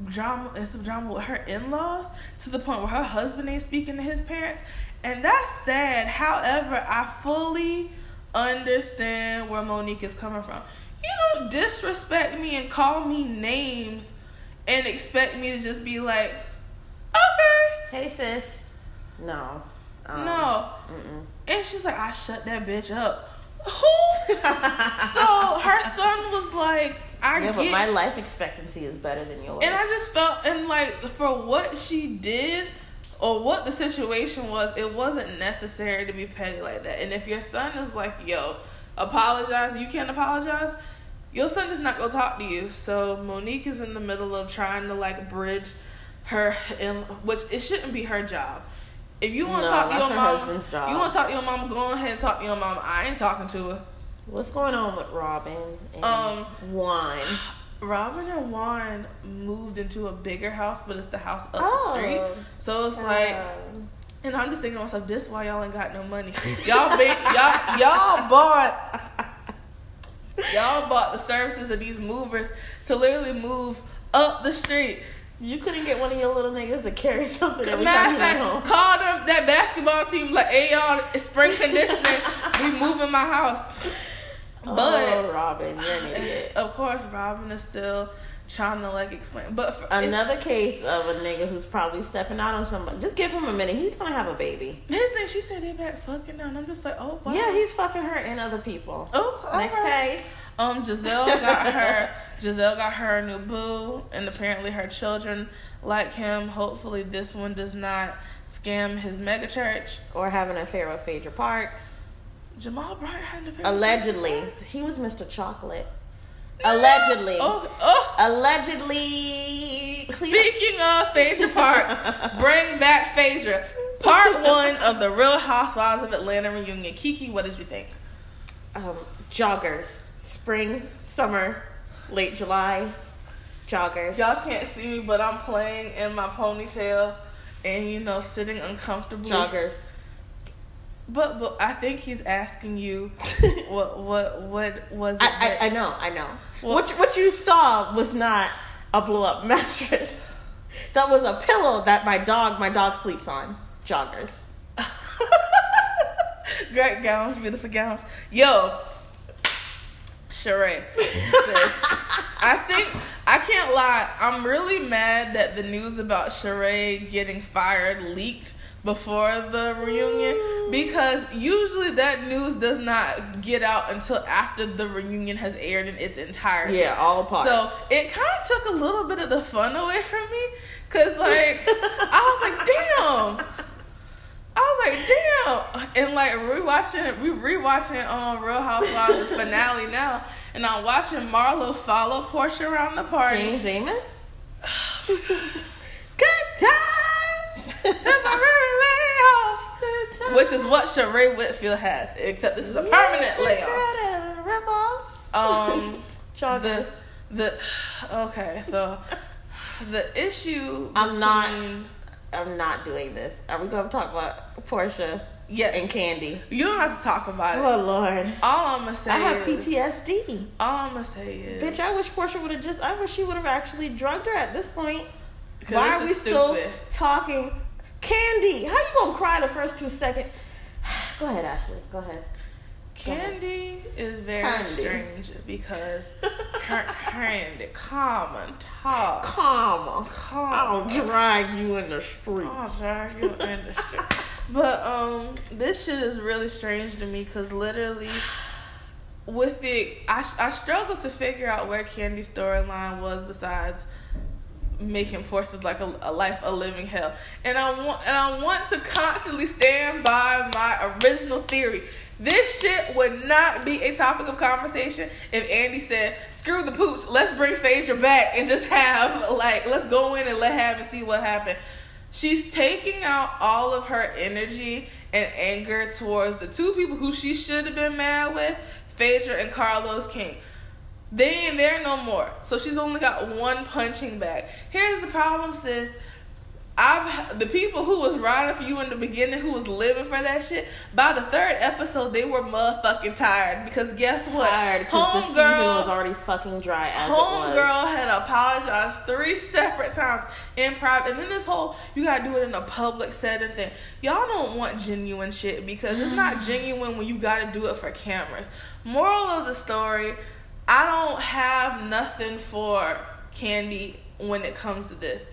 drama, in some drama with her in-laws to the point where her husband ain't speaking to his parents, and that's sad. However, I fully understand where Monique is coming from. You don't disrespect me and call me names and expect me to just be like, okay. Hey sis. No. Um, No. Mm-mm. And she's like, I shut that bitch up. Who so her son was like, I yeah, get but my life expectancy is better than yours. And I just felt, and like for what she did or what the situation was, it wasn't necessary to be petty like that. And if your son is like, yo, apologize, you can't apologize, your son is not gonna talk to you. So Monique is in the middle of trying to like bridge her, in, which it shouldn't be her job. If you want to No, talk to your mom, you want to talk to your mom, go ahead and talk to your mom. I ain't talking to her. What's going on with Robin and Um, Juan? Robin and Juan moved into a bigger house, but it's the house up Oh. the street. So it's like, Uh, and I'm just thinking to myself, this why y'all ain't got no money. Y'all y'all y'all bought y'all bought the services of these movers to literally move up the street. You couldn't get one of your little niggas to carry something every Matter time you home. call them that basketball team like, hey y'all, it's spring conditioning. we moving my house. Oh, but oh, Robin, you're an idiot. of course, Robin is still trying to like explain. But for, it- Another case of a nigga who's probably stepping out on somebody. Just give him a minute. He's gonna have a baby. his thing, she said they back fucking now, and I'm just like, oh wow. Yeah, he's fucking her and other people. Oh, Next alright. case. Um, Gizelle got her. Gizelle got her a new boo, and apparently her children like him. Hopefully, this one does not scam his mega church. Or have an affair with Phaedra Parks. Jamal Bryant had an affair Allegedly. He was Mr. Chocolate. Allegedly. Oh, oh. Allegedly. Speaking of Phaedra Parks, bring back Phaedra. Part one of the Real Housewives of Atlanta reunion. Kiki, what did you think? um, joggers. Spring, summer, late July. Joggers. Y'all can't see me, but I'm playing in my ponytail and you know sitting uncomfortably. Joggers. But but I think he's asking you what what what was it? I, that- I, I know, I know. Well- what, you- what you saw was not a blow up mattress. That was a pillow that my dog, my dog sleeps on. Joggers. Great gowns, beautiful gowns. Yo, Sheree. I think I can't lie. I'm really mad that the news about Sheree getting fired leaked before the reunion because usually that news does not get out until after the reunion has aired in its entirety. Yeah, all parts. So it kind of took a little bit of the fun away from me because, like, I was like, damn. I was like, damn. And like rewatching, we rewatching um Real Housewives finale now, and I'm watching Marlo follow Porsha around the party. James Amos? Good times! Temporary layoff, Good times. which is what Sheree Whitfield has, except this is a permanent layoff. Rip-offs. Um, the the okay, so the issue I'm not- I'm not doing this. Are we going to talk about Porsha Yes. and Kandi? You don't have to talk about it. Oh, Lord. All I'm gonna say I have is, PTSD. All I'm gonna say is, Bitch, I wish Porsha would have just. I wish she would have actually drugged her at this point. Why are we still stupid. talking? Kandi, how you gonna cry the first two seconds? Go ahead, Ashley. Go ahead. Kandi is very Kandi. strange because her Kandi, come and talk. Calm. Calm. I'll drag you in the street. I'll drag you in the street. But um, this shit is really strange to me because literally, with it, I I struggle to figure out where Kandi's storyline was besides making Porsha's like a, a life a living hell. And I want and I want to constantly stand by my original theory. This shit would not be a topic of conversation if Andy said, "Screw the pooch, let's bring Phaedra back and just have like let's go in and let have and see what happened." She's taking out all of her energy and anger towards the two people who she should have been mad with, Phaedra and Carlos King. They ain't there no more. So she's only got one punching bag. Here's the problem, sis. I've the people who was riding for you in the beginning, who was living for that shit. By the third episode, they were motherfucking tired because guess what? Tired because the season was already fucking dry as homegirl had apologized three separate times in private, and then this whole you gotta do it in a public setting thing. Y'all don't want genuine shit because it's not genuine when you gotta do it for cameras. Moral of the story: I don't have nothing for Kandi when it comes to this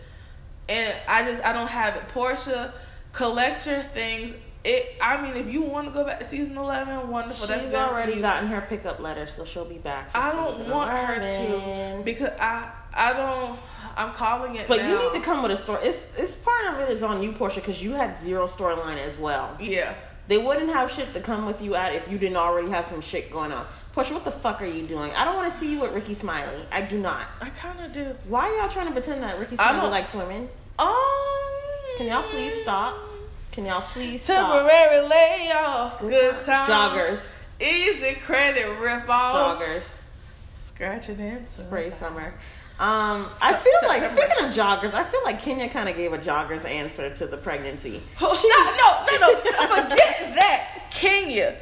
and I just I don't have it. Porsha, collect your things. it. I mean, if you want to go back to season eleven, wonderful. That's She's for already gotten her pickup letter, so she'll be back. I don't want her to because I I don't. I'm calling it. But now. you need to come with a story. It's it's part of it is on you, Porsha, because you had zero storyline as well. Yeah. They wouldn't have shit to come with you at if you didn't already have some shit going on. Porsha, what the fuck are you doing? I don't want to see you with Rickey Smiley. I do not. I kind of do. Why are y'all trying to pretend that Rickey Smiley likes women? Um. Can y'all please stop? Can y'all please stop? Temporary layoff. Good times. Joggers, Easy credit rip off. joggers, Scratch and answer. spray summer. Um, I feel like September. speaking of joggers, I feel like Kenya kind of gave a jogger's answer to the pregnancy. Oh, stop! No, no, no! Stop! Forget that, Kenya.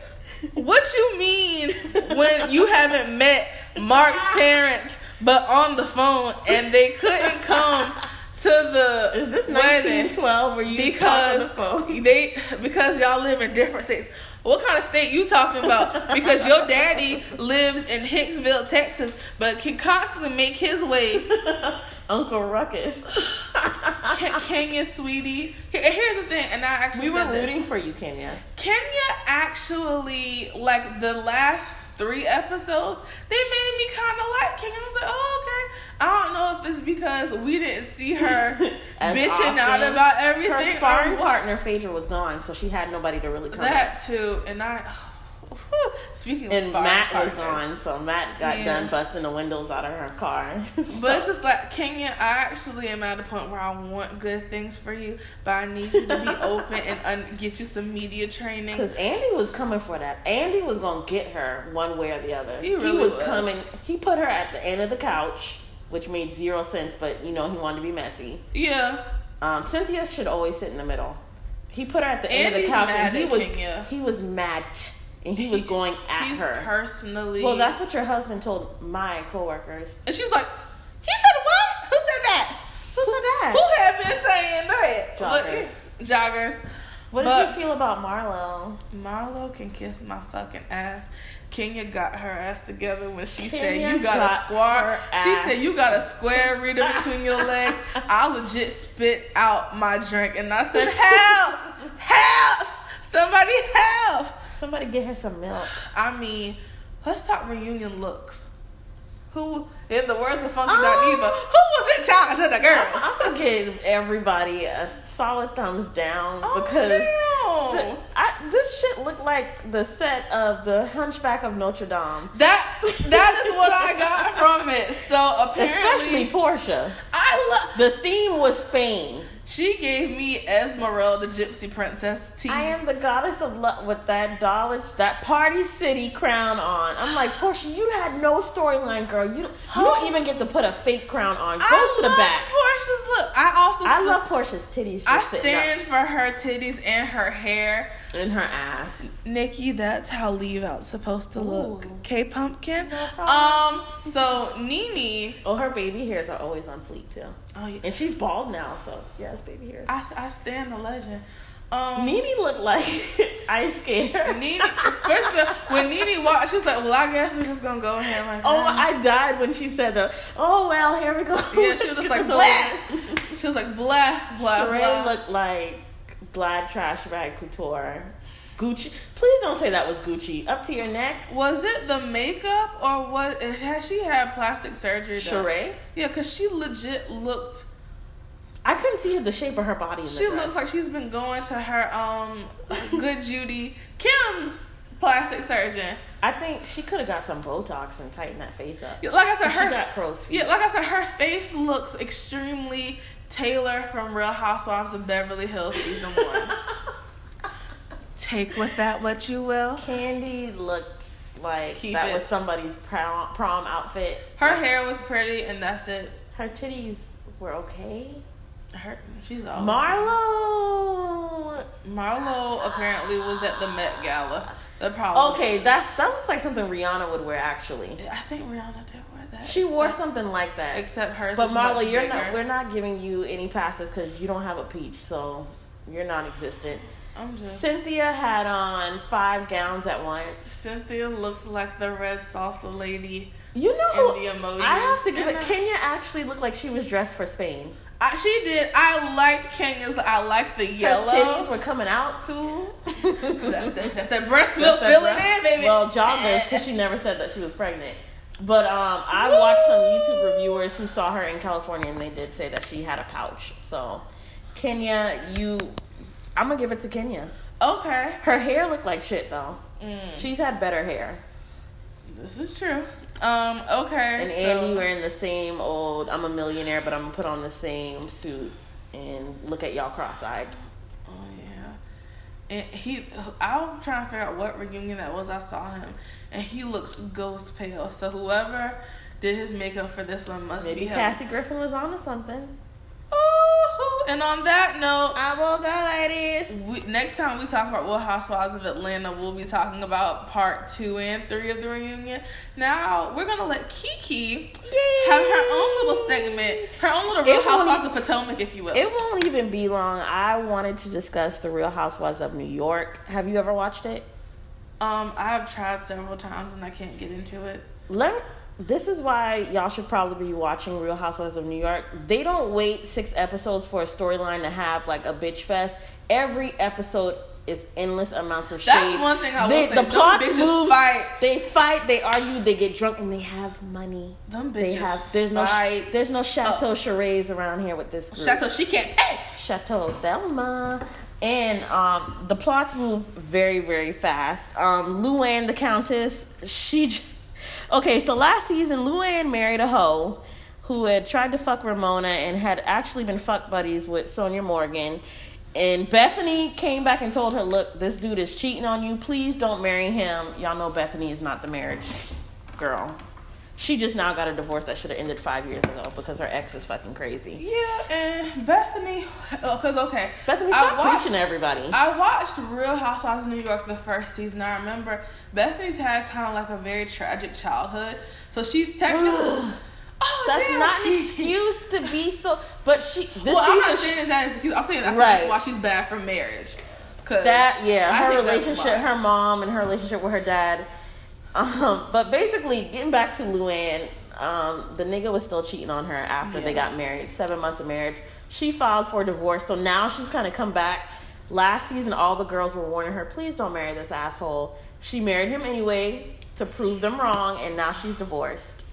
What you mean when you haven't met Mark's parents, but on the phone, and they couldn't come to the Is this wedding 1912 where you because the phone? they because y'all live in different states. What kind of state you talking about? Because your daddy lives in Hicksville, Texas, but can constantly make his way Uncle Ruckus. Kenya, sweetie. Here's the thing, and I actually we were said this. rooting for you, Kenya. Kenya actually like the last three episodes. They made me kind of like Kenya. I was like, oh okay. I don't know if it's because we didn't see her bitching out about everything. Her sparring partner, Phaedra, was gone, so she had nobody to really come at. That too, and I. Speaking of And Matt was gone, so Matt got Yeah. done busting the windows out of her car. But it's just like Kenya, I actually am at a point where I want good things for you, but I need you to be open and un- get you some media training. Because Andy was coming for that. Andy was gonna get her one way or the other. He really was, was. coming. He put her at the end of the couch, which made zero sense. But you know he wanted to be messy. Yeah, Um, Cynthia should always sit in the middle. He put her at the end of the couch, and he was Kenya. he was mad, and he was going at he's her. personally. Well, that's what your husband told my coworkers. And she's like, he said what? Who said that? Who said that? Who had been saying that? Joggers. But- joggers. What did you feel about Marlo? Marlo can kiss my fucking ass. Kenya got her ass together when she said you got, got a square. She said you got a square reader between your legs. I legit spit out my drink and I said help, help, somebody help. Somebody get her some milk. I mean, let's talk reunion looks. Who, in the words of Funky Um, Diva, who was in charge of the girls? I'm gonna give everybody a solid thumbs down Oh, because damn. the- I, this shit looked like the set of the Hunchback of Notre Dame. That that is what I got from it. So apparently, Especially Porsha. I love. The theme was Spain. She gave me Esmeralda, the Gypsy Princess tease. I am the goddess of love with that dollar, that Party City crown on. I'm like, Porsha, you had no storyline, girl. You you don't even get to put a fake crown on. Go I to the love back. Porsha's look. I also I st- love Porsha's titties I stand for her titties and her hair. and her ass. Nikki, that's how leave out's supposed to look. K Pumpkin. Um. So Nene. Oh, her baby hairs are always on fleek too, Oh yeah. and she's bald now, so yes, baby hairs. I, I stand the legend. Um. Nene looked like ice skater. Nene. First, of all, when Nene walked, she was like, "Well, I guess we're just gonna go ahead like Oh, that." I died when she said the. Oh well, here we go. Yeah, she was just like blah. She was like blah blah Sheree blah. looked like Glad Trash Bag Couture. Gucci. Please don't say that was Gucci. Up to your neck. Was it the makeup or what? Has she had plastic surgery? Sheree. Yeah, cause she legit looked. I couldn't see the shape of her body. In She looks like she's been going to her um good Judy Kim's plastic surgeon. I think she could have got some Botox and tightened that face up. Like I said, She her got crow's feet. yeah, like I said, her face looks extremely Taylor from Real Housewives of Beverly Hills season one. Take with that what you will. Kandi looked like Keep that it. was somebody's prom, prom outfit. Her hair was pretty, and that's it. Her titties were okay. Her she's always Marlo. Marlo apparently was at the Met Gala. The problem. Okay, that's that looks like something Rihanna would wear. Actually, I think Rihanna did wear that. she wore except- something like that. Except hers. But Marlo, you're bigger. not. We're not giving you any passes because you don't have a peach, so you're non-existent. I'm just. Cynthia had on five gowns at once. Cynthia looks like the red salsa lady. You know who? the emojis. I have to give it. Kenya actually looked like she was dressed for Spain. I, she did. I liked Kenya's. I liked the yellow. Her titties were coming out too. That's the, that's that breast milk filling in, baby. Well, joggers, because she never said that she was pregnant. But um, I watched some YouTube reviewers who saw her in California, and they did say that she had a pouch. So, Kenya, you, I'm gonna give it to Kenya. Okay. Her hair looked like shit though. Mm, She's had better hair. this is true. Um. Okay. And so, Andy wearing the same old, I'm a millionaire, but I'm gonna put on the same suit and look at y'all cross-eyed. Oh yeah. And he, I'm trying to figure out what reunion that was. I saw him, and he looks ghost pale. So whoever did his makeup for this one must Maybe be him. Kathy Griffin was onto something. Ooh, and on that note, I will go like this. we, next time we talk about Real Housewives of Atlanta, we'll be talking about part two and three of the reunion. Now we're gonna let Kiki have her own little segment, her own little Real It Housewives of Potomac, if you will. It won't even be long. I wanted to discuss the Real Housewives of New York. Have you ever watched it? um, I've tried several times and I can't get into it. Let me, this is why y'all should probably be watching Real Housewives of New York. They don't wait six episodes for a storyline to have like a bitch fest. Every episode is endless amounts of shade. That's one thing I will They- say. The plots move. fight. They fight. They argue. They get drunk, and they have money. Them They bitches have. There's no. fight There's no chateau up. charades around here with this group. Chateau, she can't pay. Chateau Thelma. And um, the plots move very, very fast. Um, Luann, the Countess, she just. Okay, so last season, Luann married a hoe who had tried to fuck Ramona and had actually been fuck buddies with Sonja Morgan. And Bethenny came back and told her, Look, this dude is cheating on you. Please don't marry him. Y'all know Bethenny is not the marriage girl. She just now got a divorce that should have ended five years ago because her ex is fucking crazy. Yeah, and Bethenny, oh, because okay, Bethenny, I stop watched- preaching everybody. I watched Real Housewives of New York the first season. I remember Bethenny's had kind of like a very tragic childhood, so she's technically. oh, That's damn, not an excuse to be so. But she this Well, I'm not saying it's that excuse. I'm saying I think Right. that's why she's bad for marriage. Cause that yeah, I her relationship, her mom, and her relationship with her dad. Um, but basically, getting back to Luann, um, the nigga was still cheating on her after they got married. Seven months of marriage, she filed for divorce. So now she's kind of come back. Last season, all the girls were warning her, "Please don't marry this asshole." She married him anyway to prove them wrong, and now she's divorced.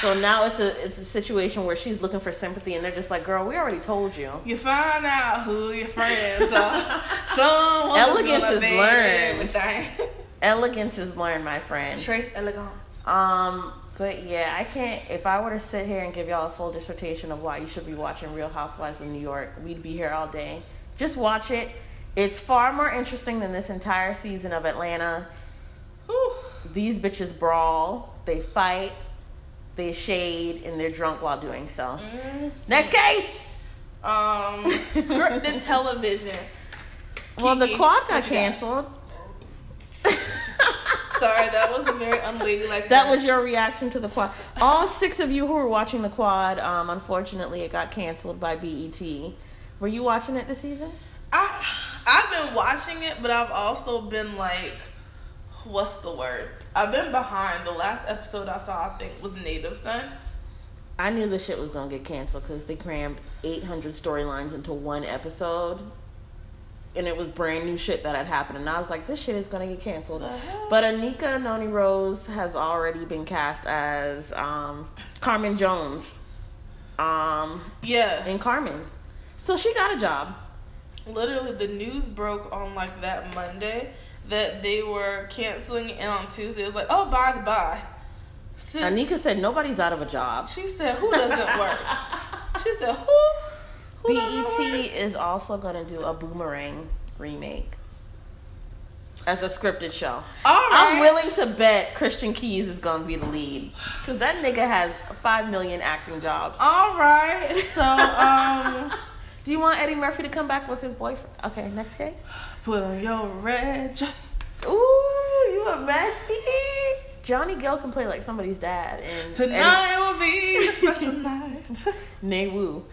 So now it's a it's a situation where she's looking for sympathy, and they're just like, "Girl, we already told you." You find out who your friends are. Someone's Elegance is learned. Elegance is learned, my friend. Trace elegance. Um, but yeah, I can't. If I were to sit here and give y'all a full dissertation of why you should be watching Real Housewives of New York, we'd be here all day. Just watch it. It's far more interesting than this entire season of Atlanta. Whew. These bitches brawl, they fight, they shade, and they're drunk while doing so. Next case. Um, scripted television. Well, the Kiki, quad what got canceled. got? Sorry, that was a very unladylike. That was your reaction to the quad. All six of you who were watching the quad, um, unfortunately, it got canceled by BET. Were you watching it this season? I I've been watching it, but I've also been like, what's the word? I've been behind. The last episode I saw, I think, was Native Son. I knew the shit was gonna get canceled because they crammed 800 storylines into one episode, and it was brand new shit that had happened. And I was like, this shit is gonna get canceled. Hell? But Anika Noni Rose has already been cast as um, Carmen Jones, um, Yes. in Carmen, so she got a job. Literally, the news broke on like that Monday that they were canceling, and on Tuesday it was like, oh, by the by. Anika said nobody's out of a job. She said, who doesn't work? she said, who? BET is also going to do a Boomerang remake as a scripted show. All I'm willing to bet Christian Keyes is going to be the lead because that nigga has five million acting jobs. All right. So, um, Do you want Eddie Murphy to come back with his boyfriend? Okay, next case. put on your red dress. Ooh, you a messy. Johnny Gill can play like somebody's dad, and Tonight will be a special night. Nay Woo.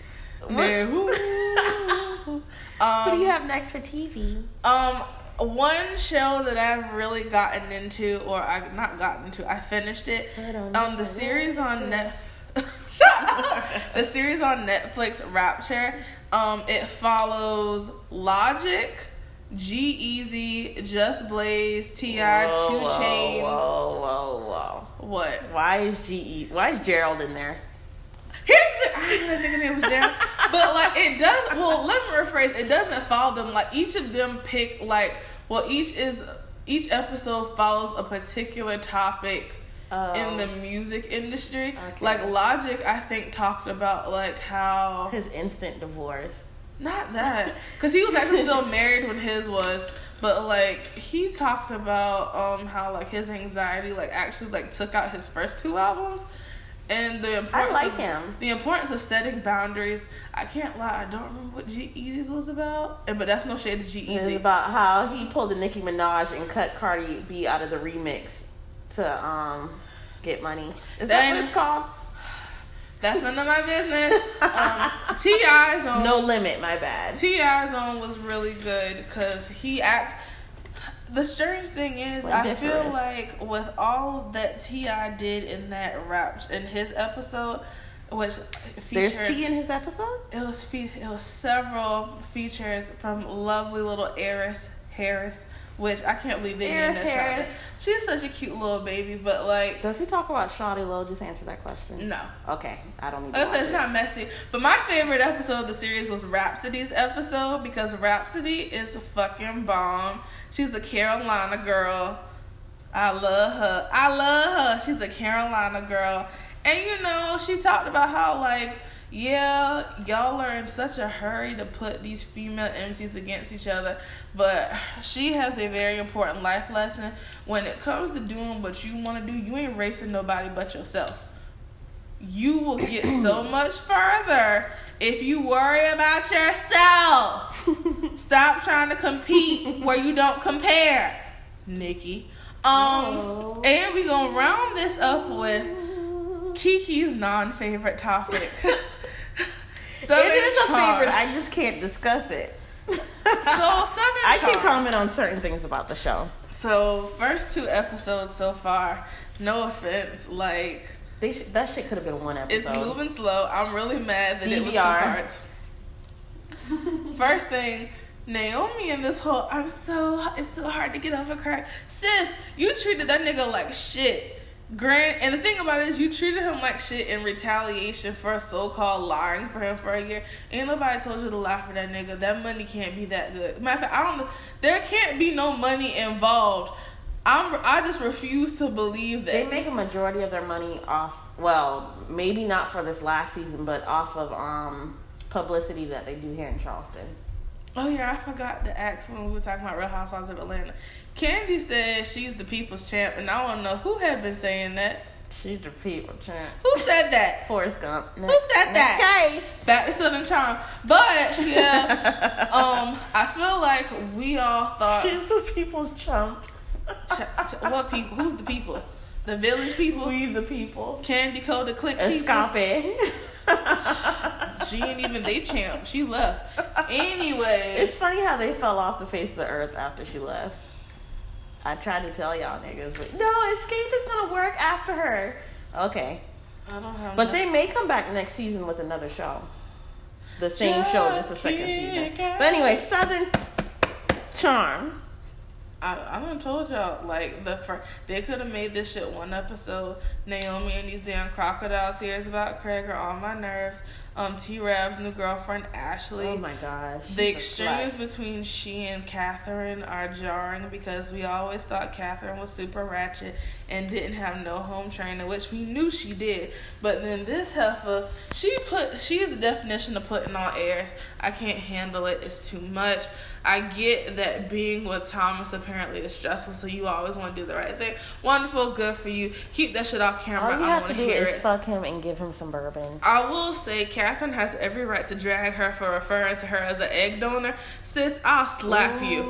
No. Who do you have next for TV? Um, one show that I've really gotten into, or I not gotten into, I finished it. I Um, know. the series on Netflix. The series on Netflix, Rapture, um, it follows Logic, G Easy, Just Blaze, T.I., Two Whoa, Chains. Whoa, whoa, whoa. What? Why is Ge? Why is Gerald in there? Here's the I didn't know that nigga name was Gerald. but like it does well let me rephrase, it doesn't follow them. Like each of them pick like well each is each episode follows a particular topic Oh. in the music industry. Okay. Like Logic I think talked about like how His instant divorce. not that because he was actually still married when his was but like he talked about um how like his anxiety like actually like took out his first two albums and the importance like of, him. the importance of setting boundaries i can't lie i don't remember what G-Eazy's was about and but that's no shade to g It's easy about how he pulled a Nicki Minaj and cut Cardi B out of the remix to um get money. Is that what it's called? that's none of my business um T.I.'s on No limit. My bad. T.I.'s on was really good because he act. The strange thing is, I feel like with all that T.I. did in that rap in his episode, which There's featured, tea in his episode. it was fe- it was several features from lovely little Eris Harris, which I can't believe they Heiress named that child. Harris. that. She's such a cute little baby, but like Does he talk about Shawty Lo? Just answer that question. no. Okay, I don't need to Like I watch said, it's it. not messy. But my favorite episode of the series was Rapsody's episode because Rhapsody is a fucking bomb. She's a Carolina girl. I love her. I love her. She's a Carolina girl. And you know, she talked about how like, yeah, y'all are in such a hurry to put these female MCs against each other, but she has a very important life lesson. When it comes to doing what you want to do, you ain't racing nobody but yourself you will get so much further if you worry about yourself. Stop trying to compete where you don't compare, Nicki. Um, and we gonna round this up with Kiki's non-favorite topic. Southern It is a favorite. I just can't discuss it. So Southern I can comment on certain things about the show. So first two episodes so far. No offense, like They sh- that shit could have been one episode. It's moving slow. I'm really mad that it was two DVR. parts. First thing, Naomi and this whole I'm so it's so hard to get off a crack. Sis, you treated that nigga like shit. Grant and the thing about it is you treated him like shit in retaliation for a so called lying for him for a year. Ain't nobody told you to lie for that nigga. That money can't be that good. Matter of fact, I don't there can't be no money involved. I'm I just refuse to believe that They make a majority of their money off. Well, maybe not for this last season, but off of um publicity that they do here in Charleston. Oh yeah, I forgot to ask when we were talking about Real Housewives of Atlanta. Kandi said she's the people's champ, and I want to know who had been saying that. She's the people champ. Who said that? Forrest Gump. Who said that? Case. Back to Southern Charm. But yeah, um, I feel like we all thought, She's the people's chump. ch- ch- what people? Who's the people? The village people. We the people. Kandi Code the click. Xscape. She ain't even they champ. She left. Anyway, It's funny how they fell off the face of the earth after she left. I tried to tell y'all niggas, like, no, Xscape is gonna work after her. Okay, I don't have. but they may come back next season with another show. The same show, just a second season. But anyway, Southern Charm. I, I done told y'all like the fir- they could have made this shit one episode. Naomi and these damn crocodile tears about Craig are on my nerves. Um, T-Rav's new girlfriend Ashley. Oh my gosh. the extremes between she and Kathryn are jarring because we always thought Kathryn was super ratchet and didn't have no home training, which we knew she did. But then this heifer, she put she is the definition of putting on airs. I can't handle it. It's too much. I get that being with Thomas apparently is stressful, so you always want to do the right thing. Wonderful, good for you. Keep that shit off camera. All you I have to do hear is it. fuck him and give him some bourbon. I will say Kathryn has every right to drag her for referring to her as an egg donor. Sis, I'll slap you.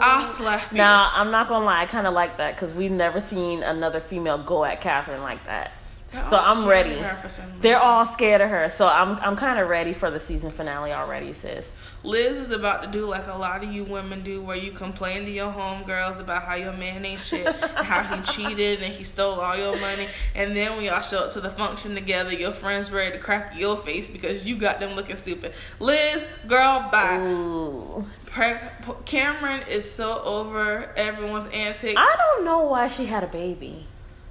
I'll slap you. Now, I'm not gonna lie, I kind of like that because we've never seen another female go at Kathryn like that. They're so I'm ready. of her for some They're all scared of her, so I'm I'm kind of ready for the season finale already, sis. Liz is about to do like a lot of you women do, where you complain to your homegirls about how your man ain't shit, how he cheated and he stole all your money, and then when y'all show up to the function together, your friends ready to crack your face because you got them looking stupid. Liz, girl, bye. Ooh. Cameran is so over everyone's antics. I don't know why she had a baby.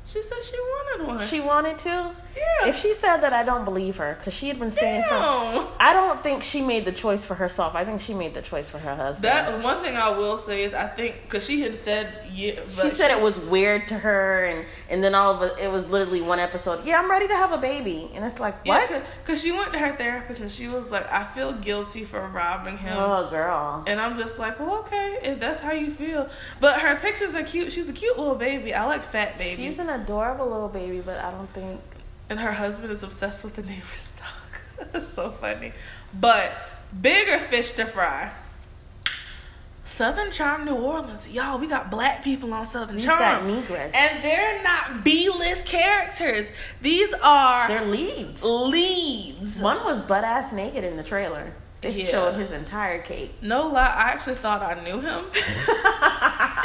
She said she wanted one. She wanted to. Yeah. If she said that, I don't believe her because she had been saying. From, Damn. I don't think she made the choice for herself. I think she made the choice for her husband. That one thing I will say is I think because she had said yeah, she said it was weird to her, and and then all of it, it was literally one episode. Yeah, I'm ready to have a baby, and it's like what? Because she went to her therapist and she was like, I feel guilty for robbing him. Oh, girl. And I'm just like, well, okay, if that's how you feel. But her pictures are cute. She's a cute little baby. I like fat babies. She's an adorable little baby, but I don't think. And her husband is obsessed with the neighbor's dog. That's so funny. But bigger fish to fry. Southern Charm New Orleans. Y'all, we got black people on Southern got Charm. Negress. And they're not B list characters. These are They're leads. leads. One was butt ass naked in the trailer. It Yeah. showed his entire cape. No lie, I actually thought I knew him.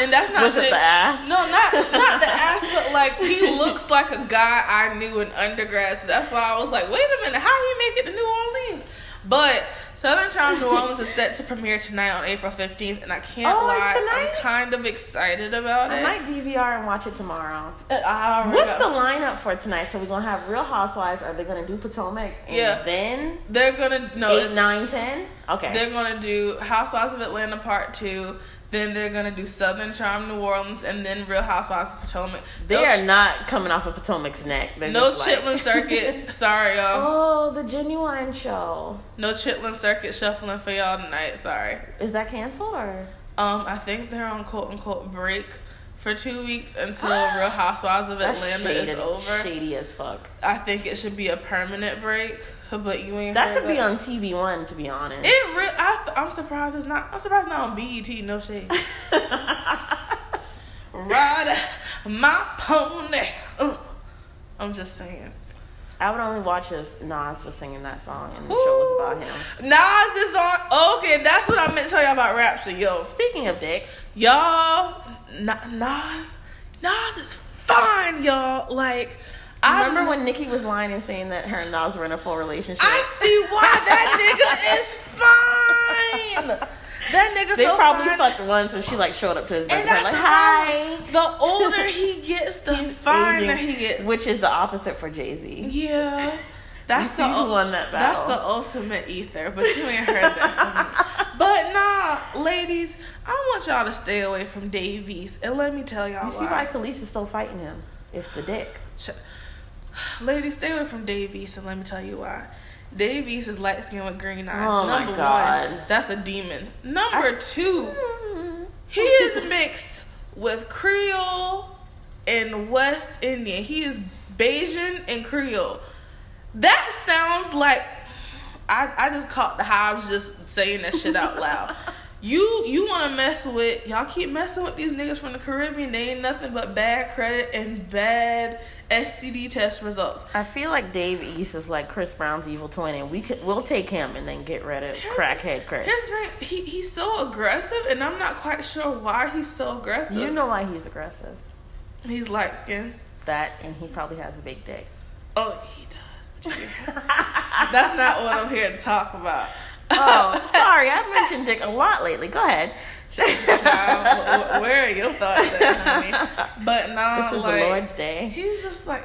And that's not Was it the ass? No, not not the ass, but like he looks like a guy I knew in undergrad. So that's why I was like, wait a minute, how he make it to New Orleans? But Southern Charm New Orleans is set to premiere tonight on April fifteenth, and I can't Oh, lie, tonight? I'm kind of excited about I it. I might DVR and watch it tomorrow. Uh, already What's the lineup for tonight? So we're gonna have Real Housewives. Are they gonna do Potomac? And Yeah. Then They're gonna no, eight, nine, ten. Okay. They're gonna do Housewives of Atlanta Part Two. Then they're gonna do Southern Charm New Orleans, and then Real Housewives of Potomac. They No are ch- not coming off of Potomac's neck. They're No just like- Chitlin Circuit. Sorry, y'all. Oh, the genuine show. No Chitlin Circuit shuffling for y'all tonight. Sorry. Is that canceled or? Um, I think they're on quote unquote break for two weeks until Real Housewives of Atlanta shady, is over. shady as fuck. I think it should be a permanent break, but you ain't. That could be on TV One, to be honest. It re- I th- I'm surprised it's not. I'm surprised it's not on BET. No shade. Ride my pony. Ugh. I'm just saying. I would only watch if Nas was singing that song and the show was about him. Nas is on. Okay, that's what I meant to tell y'all about Rapture, yo. Speaking of dick, Y'all, Nas, Nas is fine, y'all. Like, I remember when Nicki was lying and saying that her and Nas were in a full relationship? I see why that nigga is fine. That nigga they so probably fine. fucked once and she like showed up to his birthday like, hi. The older he gets, the finer aging, he gets. Which is the opposite for Jay Z. yeah. That's the see who won that That's the ultimate ether, but you ain't heard that from me. But nah, ladies, I want y'all to stay away from Dave East, and let me tell y'all You see why. why Khalees is still fighting him? It's the dick. Ch- Ladies, stay away from Dave East, and let me tell you why. Dave East is light skinned with green eyes. Oh my Number God. one, that's a demon. Number two, Mm. he is mixed with Creole and West Indian. He is Bayesian and Creole. That sounds like I, I just caught the hives just saying that shit out loud. You you want to mess with y'all keep messing with these niggas from the Caribbean. They ain't nothing but bad credit and bad STD test results. I feel like Dave East is like Chris Brown's evil twin, and we could we'll take him and then get rid of crackhead Chris. His name he he's so aggressive, and I'm not quite sure why he's so aggressive. You know why he's aggressive? he's light skinned. That and he probably has a big dick. Oh, he does. But you That's not what I'm here to talk about. Oh, sorry, I've mentioned dick a lot lately. Go ahead. Child, wh- wh- where are your thoughts at, honey? But now, This is like, the Lord's Day. he's just like,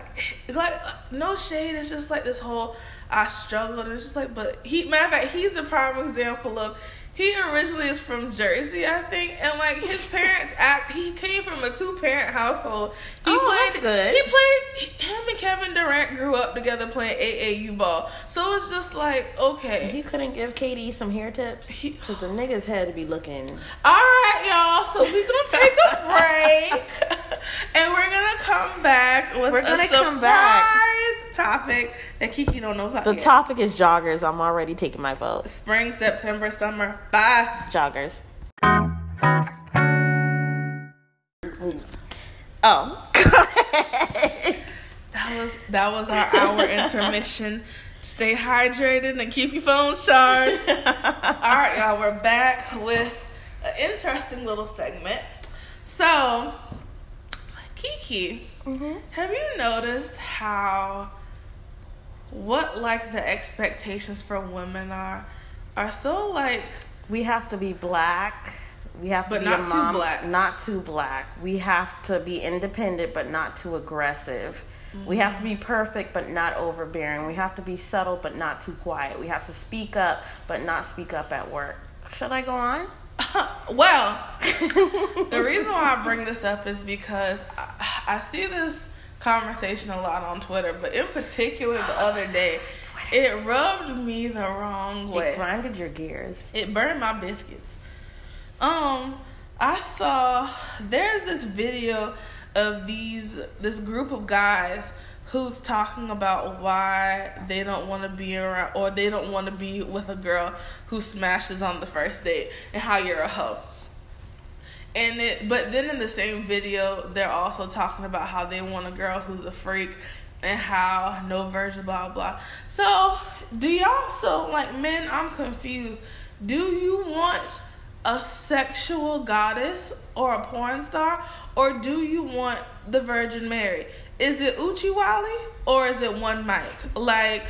like no shade. It's just like this whole I struggled. It's just like, but he, matter of fact, he's a prime example of. He originally is from Jersey, I think, and like his parents act. He came from a two parent household. He Oh, played. that's good. He played. Him and Kevin Durant grew up together playing AAU ball. So it's just like okay. He couldn't give KD some hair tips because the niggas had to be looking. All right, y'all. So we're gonna take a break, and we're gonna come back with We're a gonna surprise come back. topic that Kiki don't know about The yet. topic is joggers. I'm already taking my vote. Spring, September, summer. Bye. Joggers. Oh. That That was that was our hour intermission. Stay hydrated and keep your phones charged. All right, y'all, we're back with an interesting little segment. So, Kiki, Mm-hmm. have you noticed how what like the expectations for women are are so like We have to be black. We have to But be not a too black. Not too black. We have to be independent, but not too aggressive. We have to be mm-hmm. perfect, but not overbearing. We have to be subtle, but not too quiet. We have to speak up, but not speak up at work. Should I go on? well, the reason why I bring this up is because I, I see this conversation a lot on Twitter, but in particular the other day, it rubbed me the wrong way. It grinded your gears. It burned my biscuits. Um, I saw there's this video of these this group of guys who's talking about why they don't want to be around or they don't want to be with a girl who smashes on the first date and how you're a hoe. And it but then in the same video they're also talking about how they want a girl who's a freak and how no virgins blah blah. So do y'all so like men I'm confused. Do you want a sexual goddess or a porn star or do you want the Virgin Mary? Is it Oochie Wally or is it one mic? Like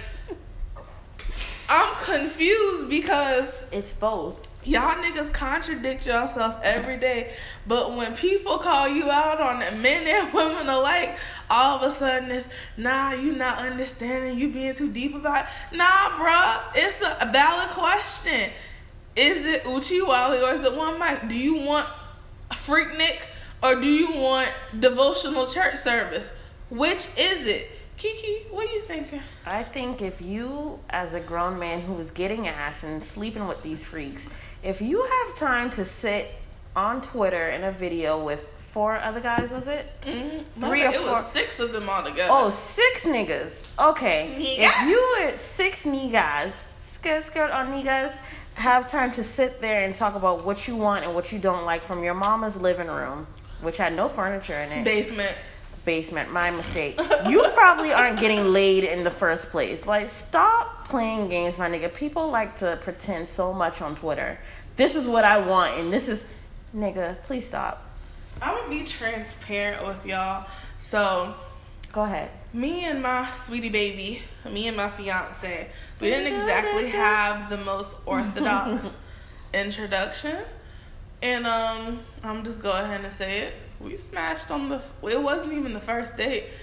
I'm confused because It's both. Y'all niggas contradict yourself every day, but when people call you out on it, men and women alike, all of a sudden it's nah, you not understanding, you being too deep about it. Nah, bruh, it's a valid question. Is it Oochie Oochie Wally or is it one mic? Do you want Freaknik or do you want devotional church service? Which is it? Kiki, what are you thinking? I think if you, as a grown man who is getting ass and sleeping with these freaks, if you have time to sit on Twitter in a video with four other guys, was it? Mm-hmm. Three or it four- was six of them all together. Oh, six niggas. Okay. Niggas. If you were six niggas, skirt skirt on niggas, have time to sit there and talk about what you want and what you don't like from your mama's living room, which had no furniture in it. basement. Basement. My mistake. You probably aren't getting laid in the first place. Like, stop playing games, my nigga. People like to pretend so much on Twitter. This is what I want, and this is, nigga. Please stop. I'm gonna be transparent with y'all. So, Go ahead. me and my sweetie baby, me and my fiance, we didn't exactly have the most orthodox introduction. And um, I'm just go ahead and say it. We smashed on the. It wasn't even the first date.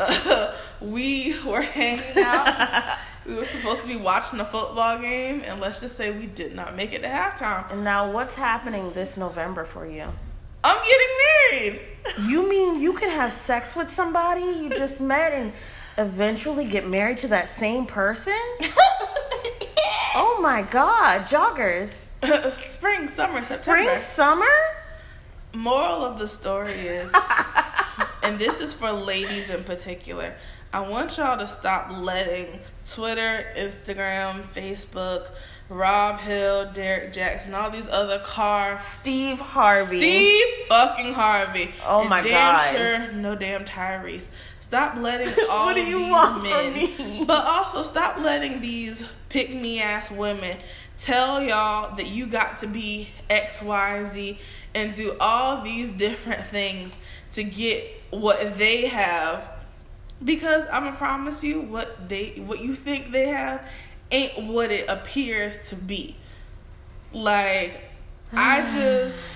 Uh, we were hanging out. we were supposed to be watching a football game, and let's just say we did not make it to halftime. And now, what's happening this November for you? I'm getting married. You mean you can have sex with somebody you just met and eventually get married to that same person? Oh my god, joggers. Spring, summer, September. Spring, summer? Moral of the story is, and this is for ladies in particular, I want y'all to stop letting Twitter, Instagram, Facebook, Rob Hill, Derrick Jaxn, all these other car Steve Harvey. Steve fucking Harvey. Oh and my damn God. sure no damn Tyrese. Stop letting all What do you these want men, me? but also stop letting these pick me ass women tell y'all that you got to be X, Y, and Z and do all these different things to get what they have. Because I'm gonna promise you, what they, what you think they have, ain't what it appears to be. Like, I just,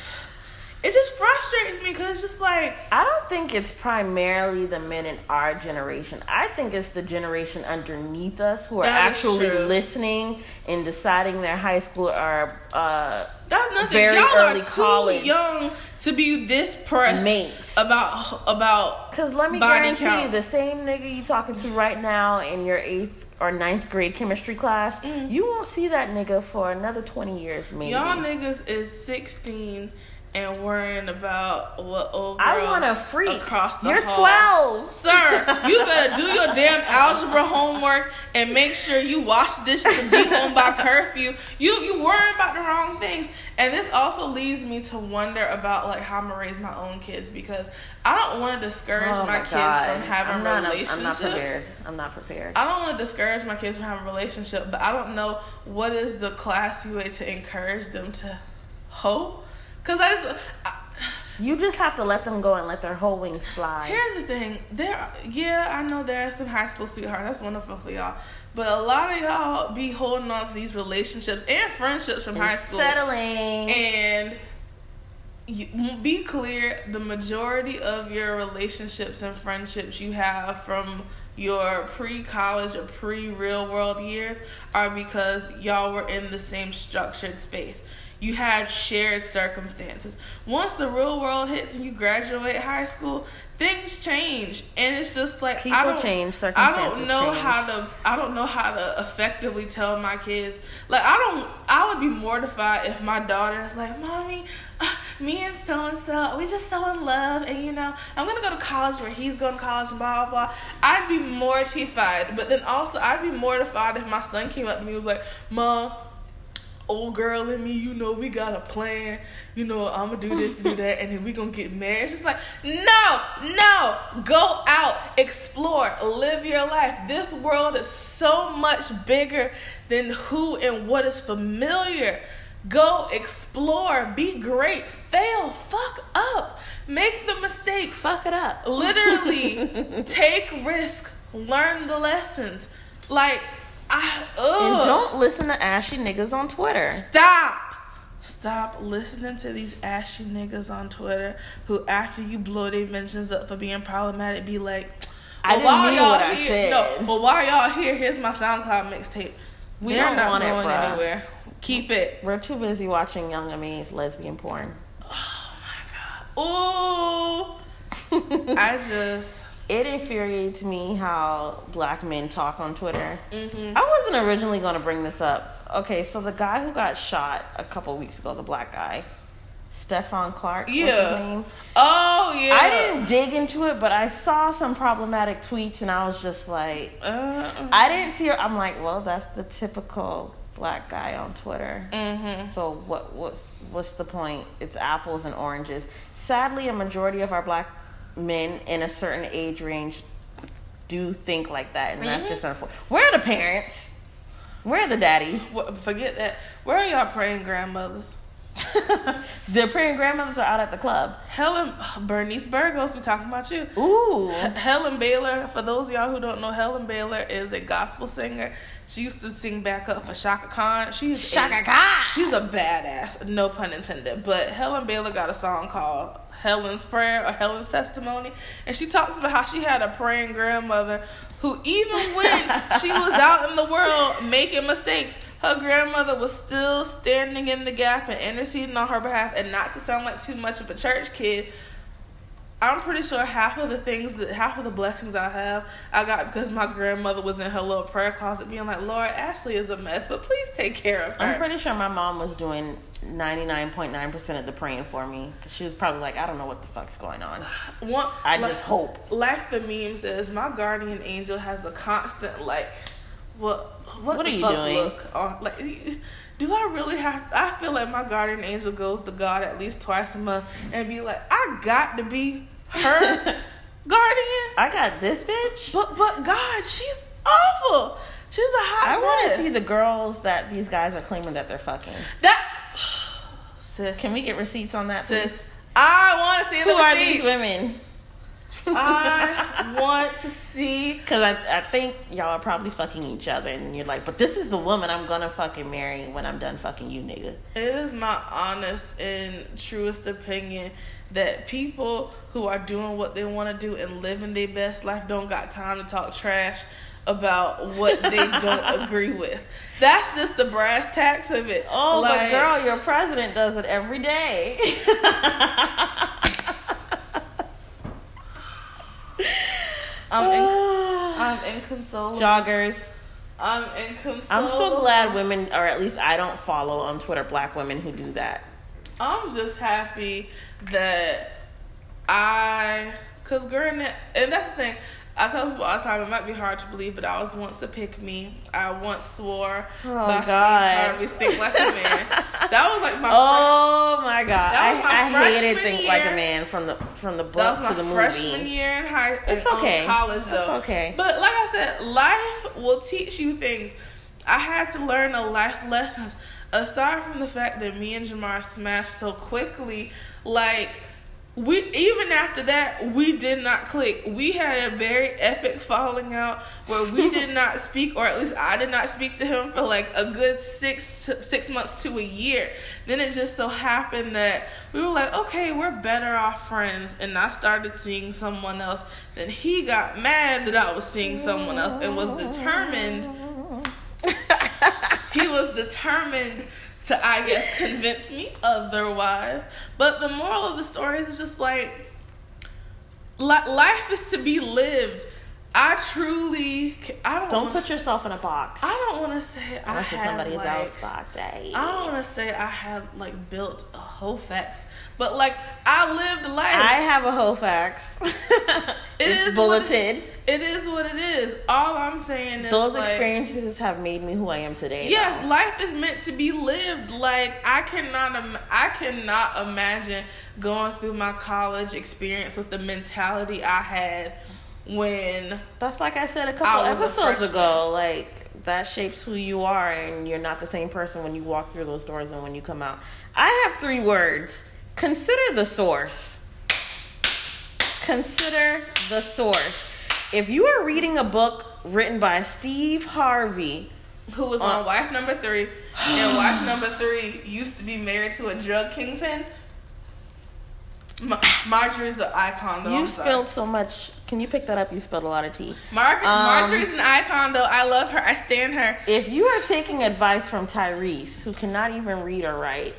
it just frustrates me because it's just like, I don't think it's primarily the men in our generation. I think it's the generation underneath us who are actually listening and deciding their high school or uh, that's nothing. Very Y'all early are too college. young to be this pressed Mates. about about. Because let me body guarantee count. you, the same nigga you talking to right now in your eighth or ninth grade chemistry class, Mm. you won't see that nigga for another 20 years, maybe. Y'all niggas is 16 and worrying about what old girl I want a freak. across the You're hall. 12. Sir, you better do your damn algebra homework and make sure you wash dishes and be home by curfew. You you worrying about the wrong things. And this also leads me to wonder about like how I'm gonna raise my own kids because I don't want to discourage Oh my, my kids from having I'm not, relationships. I'm not prepared. I'm not prepared. I don't want to discourage my kids from having a relationship, but I don't know what is the classy way to encourage them to hope. Cause I just, I, You just have to let them go and let their whole wings fly. here's the thing. There, yeah, I know there are some high school sweethearts. That's wonderful for y'all. But a lot of y'all be holding on to these relationships and friendships from high school. Settling. And you, be clear, the majority of your relationships and friendships you have from your pre-college or pre-real world years are because y'all were in the same structured space. You had shared circumstances. Once the real world hits and you graduate high school, things change, and it's just like I People don't change, I don't know change. how to I don't know how to effectively tell my kids. Like I don't I would be mortified if my daughter is like, "Mommy, uh, me and so and so, we just so in love and you know, I'm going to go to college where he's going to college and blah blah blah." I'd be mortified, but then also I'd be mortified if my son came up to me and was like, "Mom, old girl in me, you know, we got a plan. You know, I'm gonna do this, do that, and then we gonna get married. It's just like, no, no, go out, explore, live your life. This world is so much bigger than who and what is familiar. Go explore, be great, fail, fuck up, make the mistake, Fuck it up. literally take risk, learn the lessons. Like, I. And don't listen to ashy niggas on Twitter. Stop! Stop listening to these ashy niggas on Twitter who, after you blow their mentions up for being problematic, be like, I well, didn't while mean y'all what I said. No, but while y'all here, here's my SoundCloud mixtape. We They're don't not want it, going bruh. anywhere. Keep it. We're too busy watching Young Amaze lesbian porn. Oh my god. Ooh. I just. It infuriates me how black men talk on Twitter. hmm I wasn't originally going to bring this up. Okay, so the guy who got shot a couple weeks ago, the black guy, Stephon Clark, Yeah. name. Oh yeah. I didn't dig into it, but I saw some problematic tweets, and I was just like, Uh, I didn't see. I'm like, well, that's the typical black guy on Twitter. hmm So what what's what's the point? It's apples and oranges. Sadly, a majority of our black men in a certain age range do think like that, and that's Mhm. just unfortunate. Where are the parents? Where are the daddies? Forget that. Where are y'all praying grandmothers? the praying grandmothers are out at the club. Helen Bernice Burgos, we talking about you. Ooh, Helen Baylor, for those of y'all who don't know, Helen Baylor is a gospel singer. She used to sing back up for Chaka Khan. She's Chaka a, Khan. She's a badass, no pun intended. But Helen Baylor got a song called Helen's Prayer or Helen's Testimony, and she talks about how she had a praying grandmother who, even when she was out in the world making mistakes, her grandmother was still standing in the gap and interceding on her behalf. And not to sound like too much of a church kid, I'm pretty sure half of the things that half of the blessings I have, I got because my grandmother was in her little prayer closet being like, Lord, Ashley is a mess, but please take care of her. I'm pretty sure my mom was doing 99.9% of the praying for me. She was probably like, I don't know what the fuck's going on. One, I like- just hope. Like the meme says, my guardian angel has a constant like, what what, What the are you fuck doing? look on like. Do I really have? I feel like my guardian angel goes to God at least twice a month and be like, I got to be her guardian. I got this bitch. But but God, she's awful. She's a hot I want to see the girls that these guys are claiming that they're fucking. that sis. Can we get receipts on that, please? sis? I want to see Who the are receipts. these women? I want to see. Because I, I think y'all are probably fucking each other, and then you're like, but this is the woman I'm gonna fucking marry when I'm done fucking you, nigga. It is my honest and truest opinion that people who are doing what they want to do and living their best life don't got time to talk trash about what they don't agree with. That's just the brass tacks of it. Oh, Like, but girl, your president does it every day. I'm in, I'm inconsolable. Joggers. I'm inconsolable. I'm so glad women, or at least I don't follow on Twitter black women who do that. I'm just happy that I, cause girl, and that's the thing. I tell people all the time, it might be hard to believe, but I was once a pick me. I once swore Oh, by God. Steve Harvey's Think Like a Man. That was like my Oh my god! That was my I, I hated Think Like year. a Man from the from the That was to my freshman movie. year in high It's in, um, okay. college though. It's okay. But like I said, life will teach you things. I had to learn a life lessons. Aside from the fact that me and Jamar smashed so quickly, like we even after that we did not click. We had a very epic falling out where we did not speak, or at least I did not speak to him for like a good six six months to a year. Then it just so happened that we were like, okay, we're better off friends, and I started seeing someone else. Then he got mad that I was seeing someone else and was determined. he was determined to, I guess, convince me otherwise. But the moral of the story is just like li- life is to be lived. I truly, I don't. Don't wanna- put yourself in a box. I don't want to say I have somebody like, box. Hey. I don't want to say I have like built a whole facts, but like I lived life. I have a Hofax. It it's is bulleted. it is what it is. All I'm saying is Those like, experiences have made me who I am today. Yes, though. life is meant to be lived. Like I cannot, Im- I cannot imagine going through my college experience with the mentality I had when That's like I said a couple episodes ago. Like that shapes who you are, and you're not the same person when you walk through those doors and when you come out. I have three words. Consider the source. Consider the source. If you are reading a book written by Steve Harvey, who was Uh. on wife number three, and wife number three used to be married to a drug kingpin. Ma- Marjorie's an icon, though. you spilled so much. Can you pick that up? You spilled a lot of tea. Mar- Um, Marjorie's an icon, though. I love her. I stand her. If you are taking advice from Tyrese, who cannot even read or write,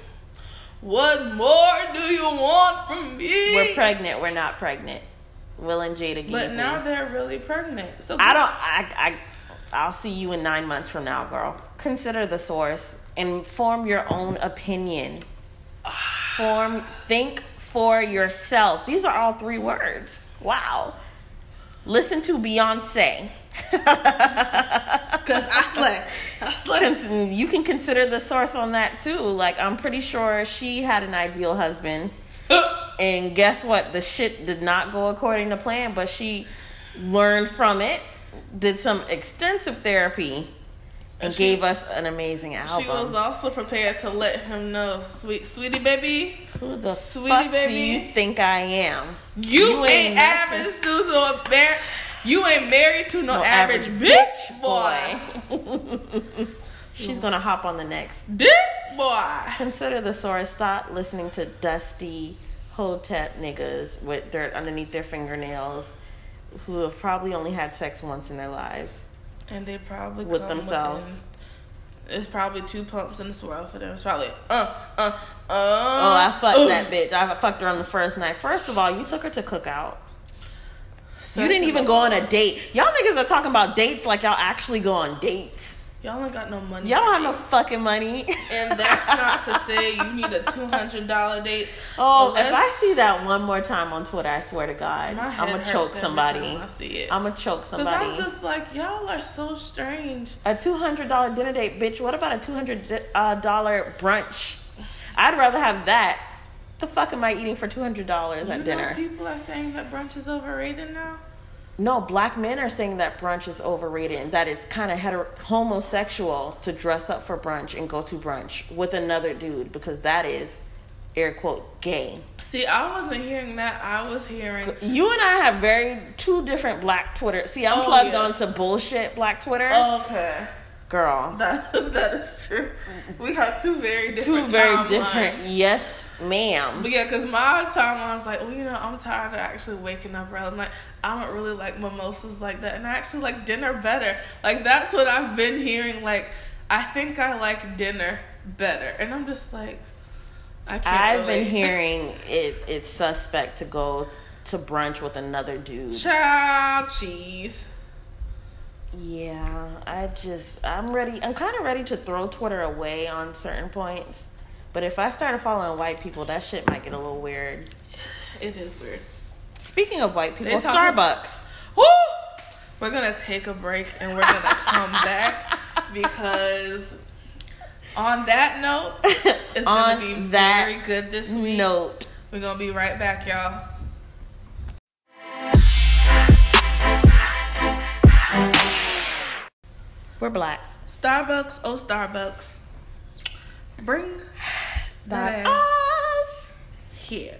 What more do you want from me? we're pregnant. We're not pregnant. Will and Jada gave But me. now they're really pregnant. So I don't. I. I. I'll see you in nine months from now, girl. Consider the source and form your own opinion. Form. Think for yourself. These are all three words. Wow. Listen to Beyonce. Because I slay. I. Cons- you can consider the source on that too. Like I'm pretty sure she had an ideal husband, and guess what? The shit did not go according to plan, but she learned from it, did some extensive therapy, and she- gave us an amazing album. She was also prepared to let him know, sweet, sweetie baby, Who the Sweetie fuck do you think I am? You, You ain't, ain't average to mar- You ain't married to no, No average, average bitch, boy. boy. She's gonna hop on the next. Dick boy. Consider the source. Stop listening to dusty hotep niggas with dirt underneath their fingernails, who have probably only had sex once in their lives. And they probably With themselves. within- It's probably two pumps in the swirl for them. It's probably uh uh uh. Oh, I fucked uh. that bitch. I fucked her on the first night. First of all, you took her to cookout. You didn't even go on a date. Y'all niggas are talking about dates like y'all actually go on dates. Y'all ain't got no money. Y'all don't have no fucking money. And that's not to say you need a two hundred dollar date. Oh, if I see that one more time on Twitter, I swear to God, I'm gonna choke somebody. I see it. I'm gonna choke somebody. Cause. I'm just like y'all are so strange. A two hundred dollar dinner date, bitch. What about a two hundred uh, dollar brunch? I'd rather have that. The fuck am I eating for two hundred dollars at know dinner? people are saying that brunch is overrated now. No, black men are saying that brunch is overrated and that it's kind of hetero- homosexual to dress up for brunch and go to brunch with another dude because that is air quote gay. See, I wasn't hearing that. I was hearing. You and I have very two different black Twitter. See, I'm Oh, plugged yeah. onto bullshit black Twitter, Okay, girl. that that is true. We have two very Two very different. Yes, ma'am. But yeah, because my time I was like, well, you know, I'm tired of actually waking up early. I'm like, I don't really like mimosas like that, and I actually like dinner better. Like that's what I've been hearing. Like, I think I like dinner better, and I'm just like, I can't. I've been hearing it. It's suspect to go to brunch with another dude. Child cheese. Yeah, I just I'm ready. I'm kind of ready to throw Twitter away on certain points But if I started following white people, that shit might get a little weird. It is weird. Speaking of white people, talking- Starbucks. Woo! We're gonna take a break and we're gonna come back because on that note, it's On gonna be that very good this week. Note. We're gonna be right back, y'all. We're black. Starbucks, oh Starbucks, bring that That ass here.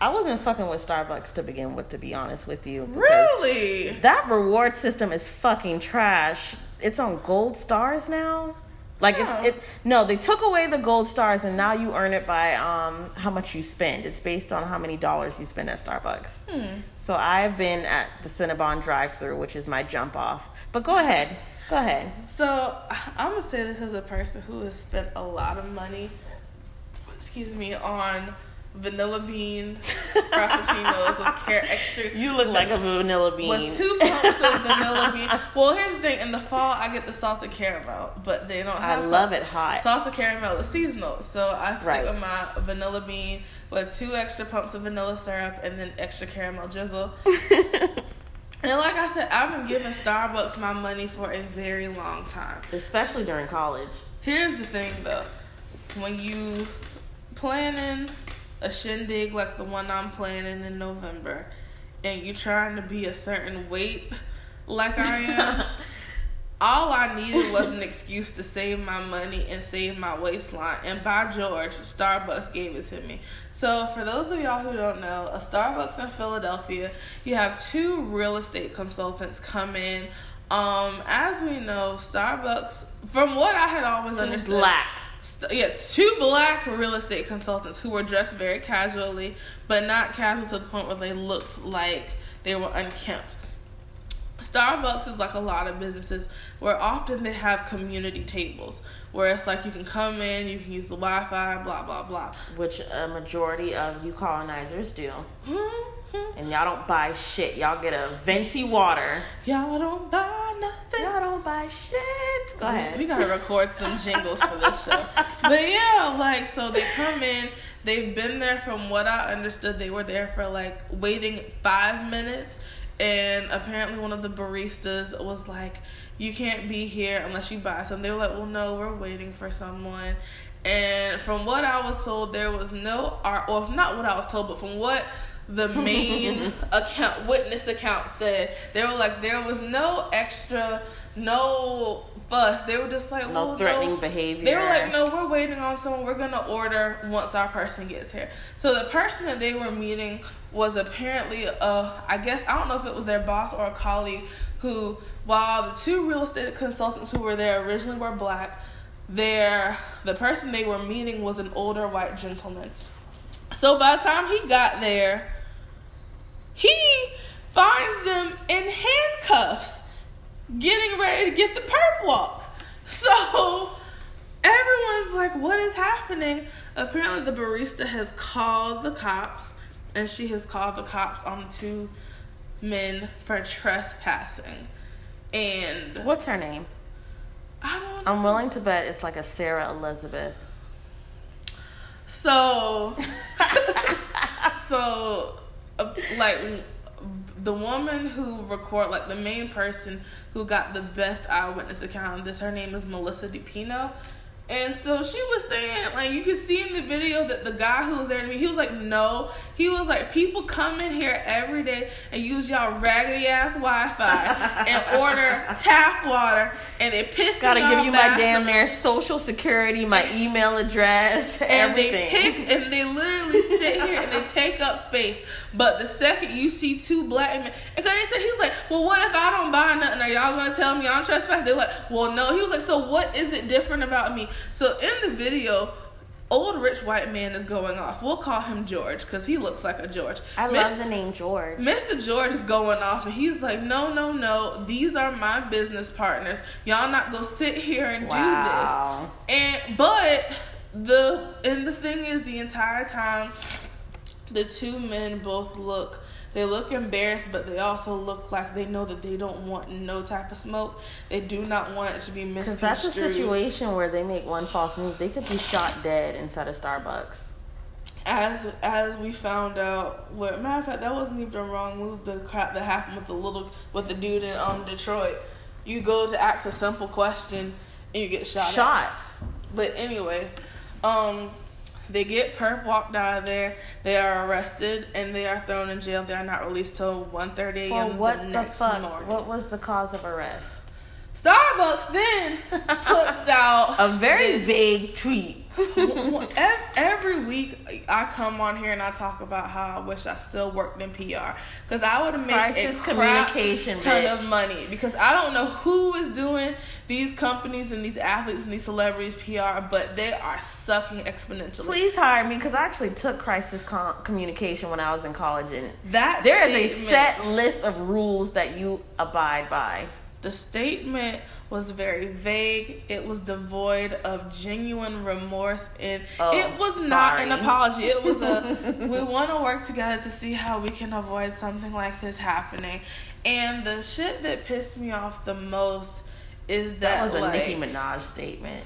I wasn't fucking with Starbucks to begin with, to be honest with you. Really? That reward system is fucking trash. It's on gold stars now. Like Yeah. it's it no, they took away the gold stars and now you earn it by um how much you spend. It's based on how many dollars you spend at Starbucks. Hmm. So I've been at the Cinnabon drive through, which is my jump off. But go ahead. Go ahead. So I'm gonna say this as a person who has spent a lot of money, excuse me, on vanilla bean frappuccinos with care extra. You look like a vanilla bean. with two pumps of vanilla bean. Well, here's the thing: in the fall, I get the salted caramel, but they don't. Have. I love salt- it hot. Salted caramel is seasonal, so I stick Right. with my vanilla bean with two extra pumps of vanilla syrup and then extra caramel drizzle. And like I said, I've been giving Starbucks my money for a very long time. Especially during college. Here's the thing though. When you planning a shindig like the one I'm planning in November and you trying to be a certain weight like I am, all I needed was an excuse to save my money and save my waistline. And by George, Starbucks gave it to me. So, for those of y'all who don't know, a Starbucks in Philadelphia, you have two real estate consultants come in. Um, as we know, Starbucks, from what I had always understood, Black. St- yeah, two black real estate consultants who were dressed very casually, but not casual to the point where they looked like they were unkempt. Starbucks is like a lot of businesses where often they have community tables where it's like you can come in, you can use the Wi Fi, blah, blah, blah. Which a majority of you colonizers do. Mhm. And y'all don't buy shit. Y'all get a venti water. Y'all don't buy nothing. Y'all don't buy shit. Go ahead. We gotta record some jingles for this show. But yeah, like so they come in, they've been there from what I understood, they were there for like waiting five minutes and apparently one of the baristas was like, You can't be here unless you buy something. They were like, Well no, we're waiting for someone and from what I was told there was no art or not what I was told, but from what the main account witness account said they were like there was no extra no fuss. They were just like No well, threatening no. behavior. they were like no we're waiting on someone. We're gonna order once our person gets here. So the person that they were meeting was apparently uh i guess i don't know if it was their boss or a colleague who while the two real estate consultants who were there originally were black their the person they were meeting was an older white gentleman. So by the time he got there, he finds them in handcuffs, getting ready to get the perp walk. So everyone's like, what is happening? Apparently, the barista has called the cops, and she has called the cops on the two men for trespassing. And What's her name? I don't I'm willing to bet it's like a Sarah Elizabeth. So, so, uh, like, the woman who record, like, the main person who got the best eyewitness account of this, her name is Melissa DePino. And so she was saying, like, you can see in the video that the guy who was there to me, he was like, no. He was like, people come in here every day and use y'all raggedy ass Wi Fi and order tap water and they piss Gotta give you my damn near social security, my email address, and everything. they pick and they literally sit here and they take up space. But the second you see two black men, because they said he's like, well, what if I don't buy nothing? Are y'all gonna tell me I'm trespassing? They're like, well, no. He was like, so what is it different about me? So in the video. Old rich white man is going off. We'll call him George because he looks like a George. I Miss- love the name George. Mr. George is going off and he's like, no, no, no. These are my business partners. Y'all not go sit here and Wow. do this. And but the and the thing is, the entire time, the two men both look They look embarrassed, but they also look like they know that they don't want no type of smoke. They do not want it to be Because that's a situation where they make one false move, they could be shot dead inside of Starbucks. as as we found out, what matter of fact, that wasn't even a wrong move. The crap that happened with the little with the dude in um Detroit. You go to ask a simple question and you get shot. at. Shot. But anyways, um, they get perp walked out of there. They are arrested and they are thrown in jail. They are not released till 1.30 a.m. Well, what the the, fuck? morning. What was the cause of arrest? Starbucks then puts out A very this- vague tweet. Every week, I come on here and I talk about how I wish I still worked in PR because I would have made Crisis a communication, ton bitch. of money because I don't know who is doing these companies and these athletes and these celebrities PR, but they are sucking exponentially. Please hire me because I actually took crisis com- communication when I was in college, and That there is a set list of rules that you abide by. The statement was very vague. It was devoid of genuine remorse, and Oh, it was not an apology. It was a we want to work together to see how we can avoid something like this happening. And the shit that pissed me off the most is that, That was a like, Nicki Minaj statement.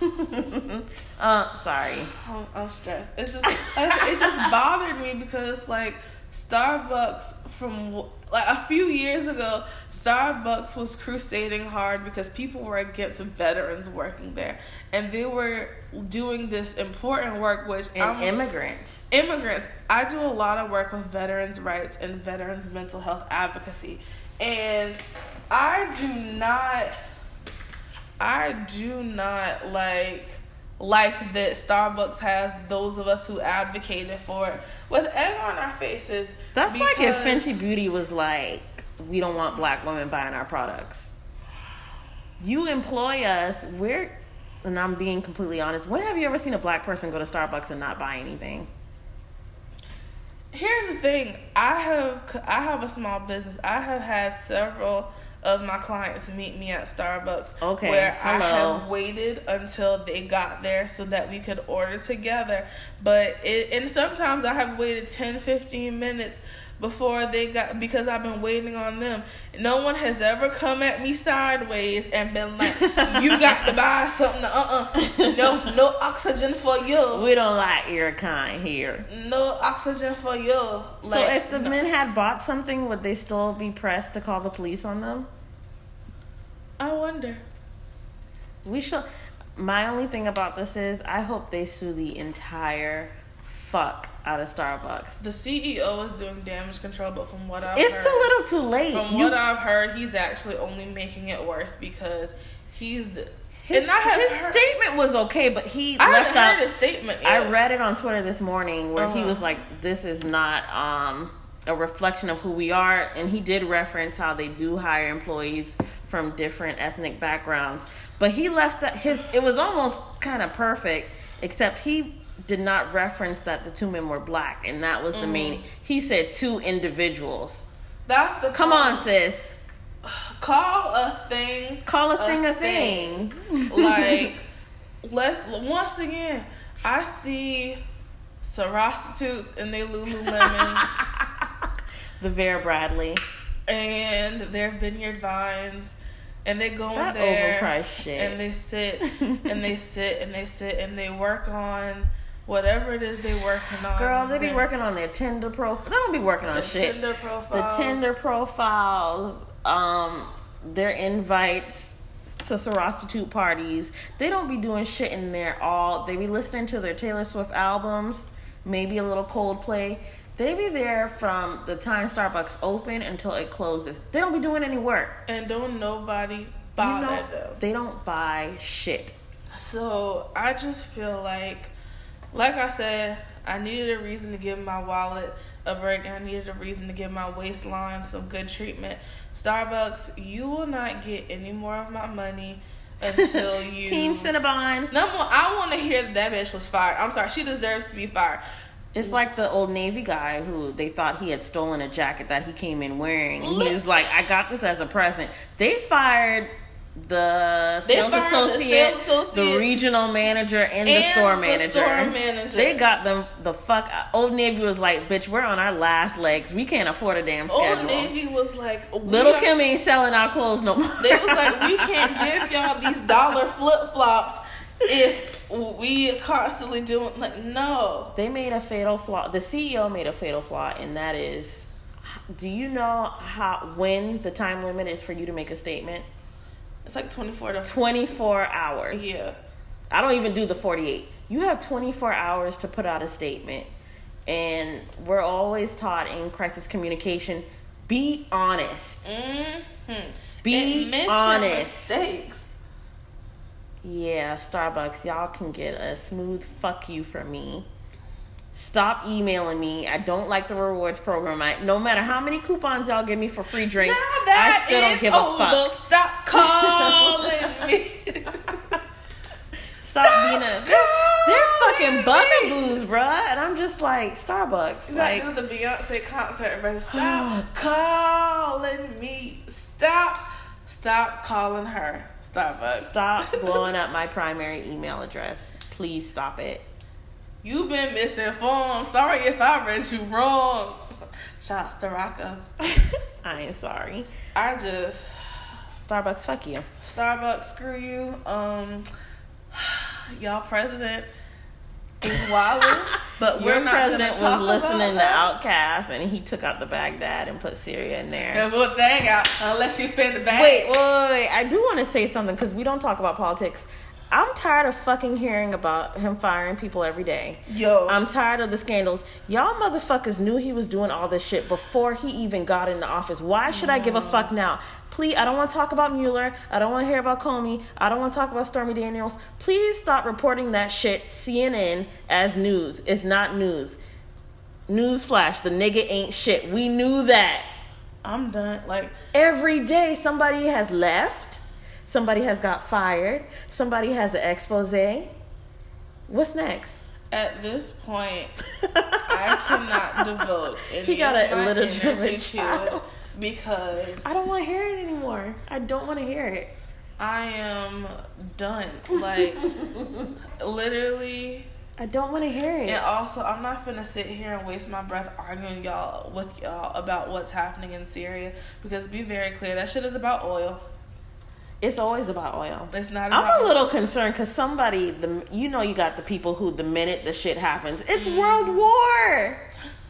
uh, sorry. I'm, I'm stressed. It's just it just bothered me because like Starbucks from like a few years ago, Starbucks was crusading hard because people were against veterans working there, and they were doing this important work, which And I'm, immigrants. immigrants. I do a lot of work with veterans' rights and veterans' mental health advocacy, and I do not, I do not like like that Starbucks has those of us who advocated for it with egg on our faces. That's like if Fenty Beauty was like, we don't want black women buying our products. You employ us. We're, and I'm being completely honest. When have you ever seen a black person go to Starbucks and not buy anything? Here's the thing. I have I have a small business. I have had several of my clients meet me at Starbucks. Okay, Where I have waited until they got there so that we could order together. But it and sometimes I have waited 10, 15 minutes before they got because I've been waiting on them. No one has ever come at me sideways and been like, "You got to buy something." Uh uh No, no oxygen for you. We don't like your kind here. No oxygen for you. so if the no. men had bought something, would they still be pressed to call the police on them? I wonder. We should. My only thing about this is, I hope they sue the entire fuck out of Starbucks. The CEO is doing damage control, but from what I've It's heard, too little, too late. From You- what I've heard, he's actually only making it worse because he's the. his his heard, statement was okay, but he I left haven't out. heard his statement. Yet. I read it on Twitter this morning where he Uh-huh. was like, "This is not um, a reflection of who we are," and he did reference how they do hire employees from different ethnic backgrounds. But he left that his. It was almost kind of perfect, except he did not reference that the two men were black, and that was the main. Mm-hmm. He said two individuals. That's the Come on, sis. Call a thing. Call a thing a thing. like, let's once again. I see prostitutes in their Lululemon. the Vera Bradley. and their vineyard vines and they go in That there overpriced shit. and they sit and they sit and they sit and they work on whatever it is they working on. Girl, they be Then working on their Tinder profile. They don't be working on the shit. Tinder profiles. the. Tinder profiles, um, their invites to prostitute parties. They don't be doing shit in there all. They be listening to their Taylor Swift albums, maybe a little Coldplay. They be there from the time Starbucks open until it closes. They don't be doing any work. and don't nobody You know, them. they don't buy shit. So I just feel like, like I said, I needed a reason to give my wallet a break, and I needed a reason to give my waistline some good treatment. Starbucks, you will not get any more of my money until you Team Cinnabon. Number one, I want to hear that that bitch was fired. I'm sorry, she deserves to be fired. It's like the old Navy guy who they thought he had stolen a jacket that he came in wearing. And he was like, I got this as a present. They fired the They sales fired the associate, sales associate the regional manager, and, the and store the manager. store manager. They got them the fuck. Old Navy was like, "Bitch, we're on our last legs. We can't afford a damn schedule." Old Navy was like, Little Kim ain't selling our clothes no more. They was like, we can't give y'all these dollar flip flops if we constantly doing like no. They made a fatal flaw. The CEO made a fatal flaw, and that is, do you know how when the time limit is for you to make a statement? It's like twenty four to Twenty four hours. yeah. I don't even do the forty eight. You have twenty four hours to put out a statement, and we're always taught in crisis communication: be honest. Mm-hmm. Be Admit honest. mistakes. Yeah, Starbucks, y'all can get a smooth fuck you from me. Stop emailing me. I don't like the rewards program. I, no matter how many coupons y'all give me for free drinks, I still don't give a over. fuck. Stop calling me. Stop being a. They're, they're fucking bugaboos, bruh. And I'm just like, Starbucks. You Like, do the Beyonce concert, but stop calling me. Stop, stop calling her. Starbucks. stop blowing up my primary email address. Please stop it. You've been misinformed. Sorry if I read you wrong. Shouts to Rocco. I ain't sorry. I just Starbucks, fuck you. Starbucks, screw you. Um, y'all president is but Your we're president was listening to that. Outkast, and he took out the Baghdad and put Syria in there. And we'll thing out unless you fin the bag. Wait, wait, wait, wait. I do want to say something because we don't talk about politics. I'm tired of fucking hearing about him firing people every day. yo, I'm tired of the scandals. Y'all motherfuckers knew he was doing all this shit before he even got in the office. Why should I give a fuck now? Please, I don't want to talk about Mueller. I don't want to hear about Comey. I don't want to talk about Stormy Daniels. Please stop reporting that shit, CNN, as news. It's not news. Newsflash, the nigga ain't shit. We knew that. I'm done. Like Every day somebody has left, somebody has got fired, somebody has an expose. What's next? at this point, I cannot devote any He got of an my energy to child. it because I don't want to hear it anymore. I don't want to hear it. I am done. Like literally. I don't want to hear it. And also, I'm not gonna sit here and waste my breath arguing y'all with y'all about what's happening in Syria because be very clear, that shit is about oil. It's always about oil. It's not. About I'm a little concerned because somebody, the you know, you got the people who, the minute the shit happens, it's mm. World War.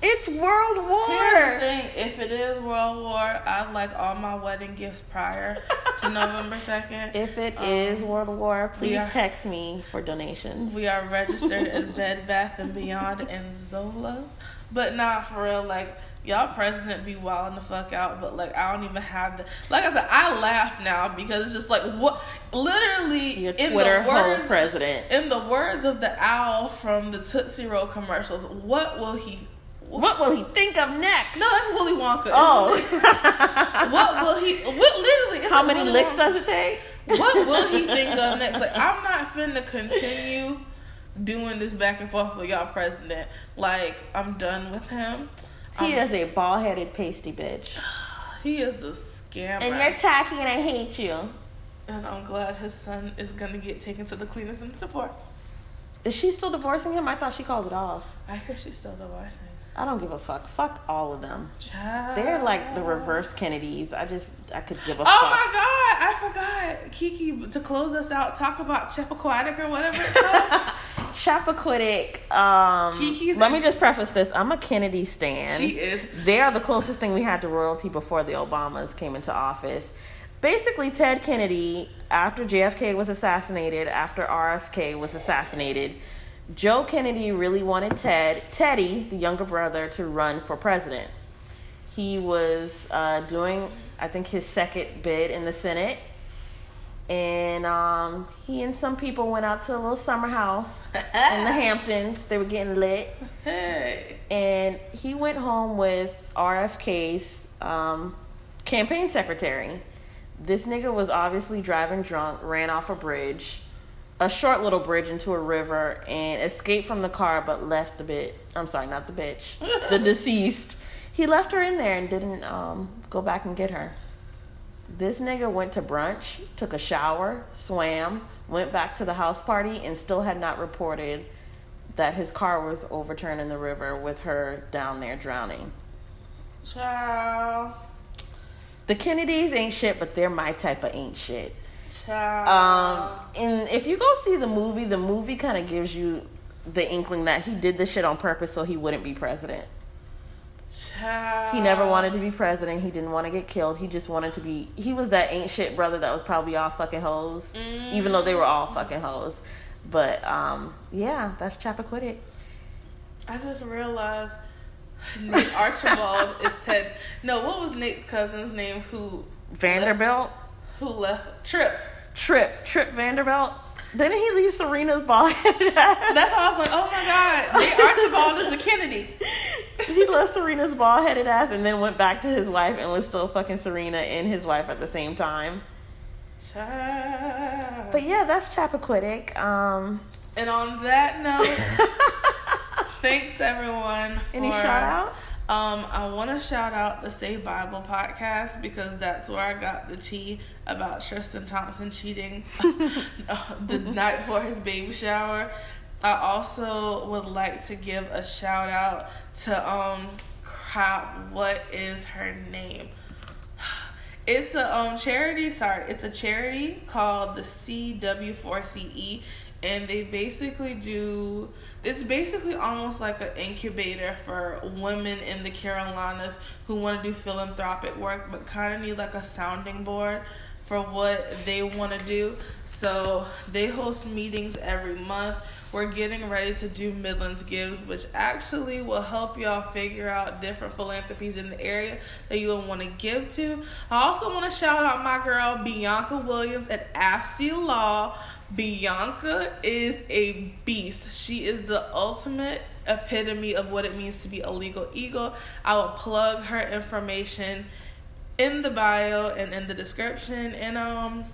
It's World Here's the War. thing: if it is World War, I'd like all my wedding gifts prior to November second. If it Um, is World War, please are- text me for donations. We are registered at Bed Bath and Beyond and Zola, but not for real. Like y'all, president be wilding the fuck out. But like I don't even have the. Like I said, I laugh now because it's just like what literally Your in the words president. in the words of the owl from the Tootsie Roll commercials. What will he? What will he think of next? No, that's Willy Wonka. Oh. what will he? What literally? How many Willy licks Wonka. does it take? what will he think of next? Like, I'm not finna continue doing this back and forth with y'all president. Like, I'm done with him. He Um, is a bald headed pasty bitch. He is a scammer. And you're tacky and I hate you. and I'm glad his son is gonna get taken to the cleaners in the divorce. Is she still divorcing him? I thought she called it off. I hear she's still divorcing. I don't give a fuck. Fuck all of them. Child. They're like the reverse Kennedys. I just, I could give a Oh fuck. Oh my god, I forgot. Kiki, to close us out, talk about Chappaquiddick or whatever it's called. Chappaquiddick. Um, Kiki's let a- me just preface this. I'm a Kennedy stan. she is. They are the closest thing we had to royalty before the Obamas came into office. Basically, Ted Kennedy, after JFK was assassinated, after RFK was assassinated, Joe Kennedy really wanted Ted, Teddy, the younger brother, to run for president. He was uh, doing, I think, his second bid in the Senate. And um, he and some people went out to a little summer house in the Hamptons. They were getting lit Hey. and he went home with RFK's um, campaign secretary. This nigga was obviously driving drunk, ran off a bridge, a short little bridge into a river, and escaped from the car, but left the bit. I'm sorry, not the bitch, the deceased. He left her in there and didn't um, go back and get her. This nigga went to brunch, took a shower, swam, went back to the house party, and still had not reported that his car was overturned in the river with her down there drowning. Ciao. The Kennedys ain't shit, but they're my type of ain't shit. Um, and if you go see the movie, the movie kind of gives you the inkling that he did this shit on purpose so he wouldn't be president. Ciao. He never wanted to be president. He didn't want to get killed. He just wanted to be. He was that ain't shit brother that was probably all fucking hoes, even though they were all fucking hoes. But um, yeah, that's Chappaquiddick. I just realized Nate Archibald is Ted. No, what was Nate's cousin's name? Who Vanderbilt, who left Tripp? Tripp, Tripp Vanderbilt. Didn't he leave Serena's bald? That's why I was like, oh my god, Nate Archibald is the Kennedy. he left Serena's bald headed ass and then went back to his wife and was still fucking Serena and his wife at the same time. Ciao. But yeah, that's Chappaquiddick. Um, And on that note, thanks everyone. For, any shout outs? Um, I want to shout out the Say Bible podcast because that's where I got the tea about Tristan Thompson cheating the night before his baby shower. I also would like to give a shout out to um crap, what is her name? It's a um charity, sorry, it's a charity called the CW4CE and they basically do it's basically almost like an incubator for women in the Carolinas who want to do philanthropic work but kind of need like a sounding board for what they want to do. So they host meetings every month. We're getting ready to do Midlands Gives, which actually will help y'all figure out different philanthropies in the area that you would want to give to. I also want to shout out my girl Bianca Williams at AFC Law. Bianca is a beast. She is the ultimate epitome of what it means to be a legal eagle. I will plug her information in the bio and in the description. And um,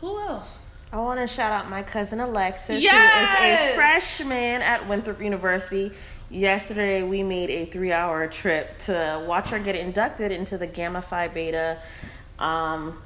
who else? I want to shout out my cousin Alexis, Yes! who is a freshman at Winthrop University. Yesterday, we made a three-hour trip to watch her get inducted into the Gamma Phi Beta um,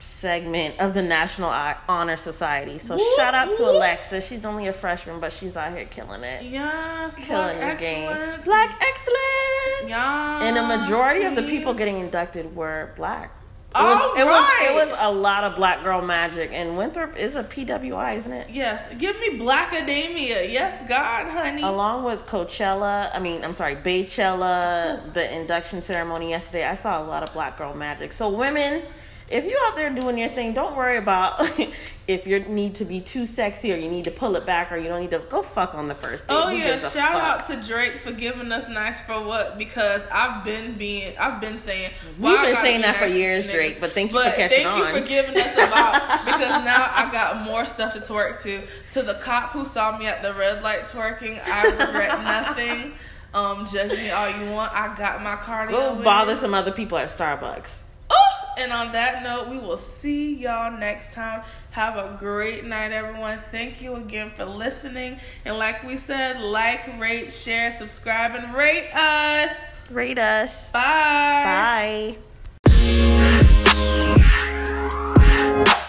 segment of the National Honor Society. So Whoop, shout out to. Alexis. She's only a freshman, but she's out here killing it. Yes, Killing Black the game. Black excellence. Yes, And the majority of the people getting inducted were black. It was, it was right. it was a lot of black girl magic, and Winthrop is a PWI, isn't it? Yes, give me Black Academia. Yes, God, honey. Along with Coachella, I mean, I'm sorry, Baychella, the induction ceremony yesterday, I saw a lot of black girl magic. So women, if you out there doing your thing, don't worry about if you need to be too sexy or you need to pull it back or you don't need to go fuck on the first date. Oh Who yeah, shout fuck? out to Drake for giving us nice for what because I've been being I've been saying We've been saying be that for nice years, niggas. Drake, but thank you for But catching thank on. you for giving us about because now I got more stuff to twerk to. To the cop who saw me at the red light twerking, I regret nothing. Um, judge me all you want. I got my cardio. Go bother some other people at Starbucks. Oh, and on that note, we will see y'all next time. Have a great night, everyone. Thank you again for listening. And like we said, like, rate, share, subscribe, and rate us. Rate us. Bye. Bye.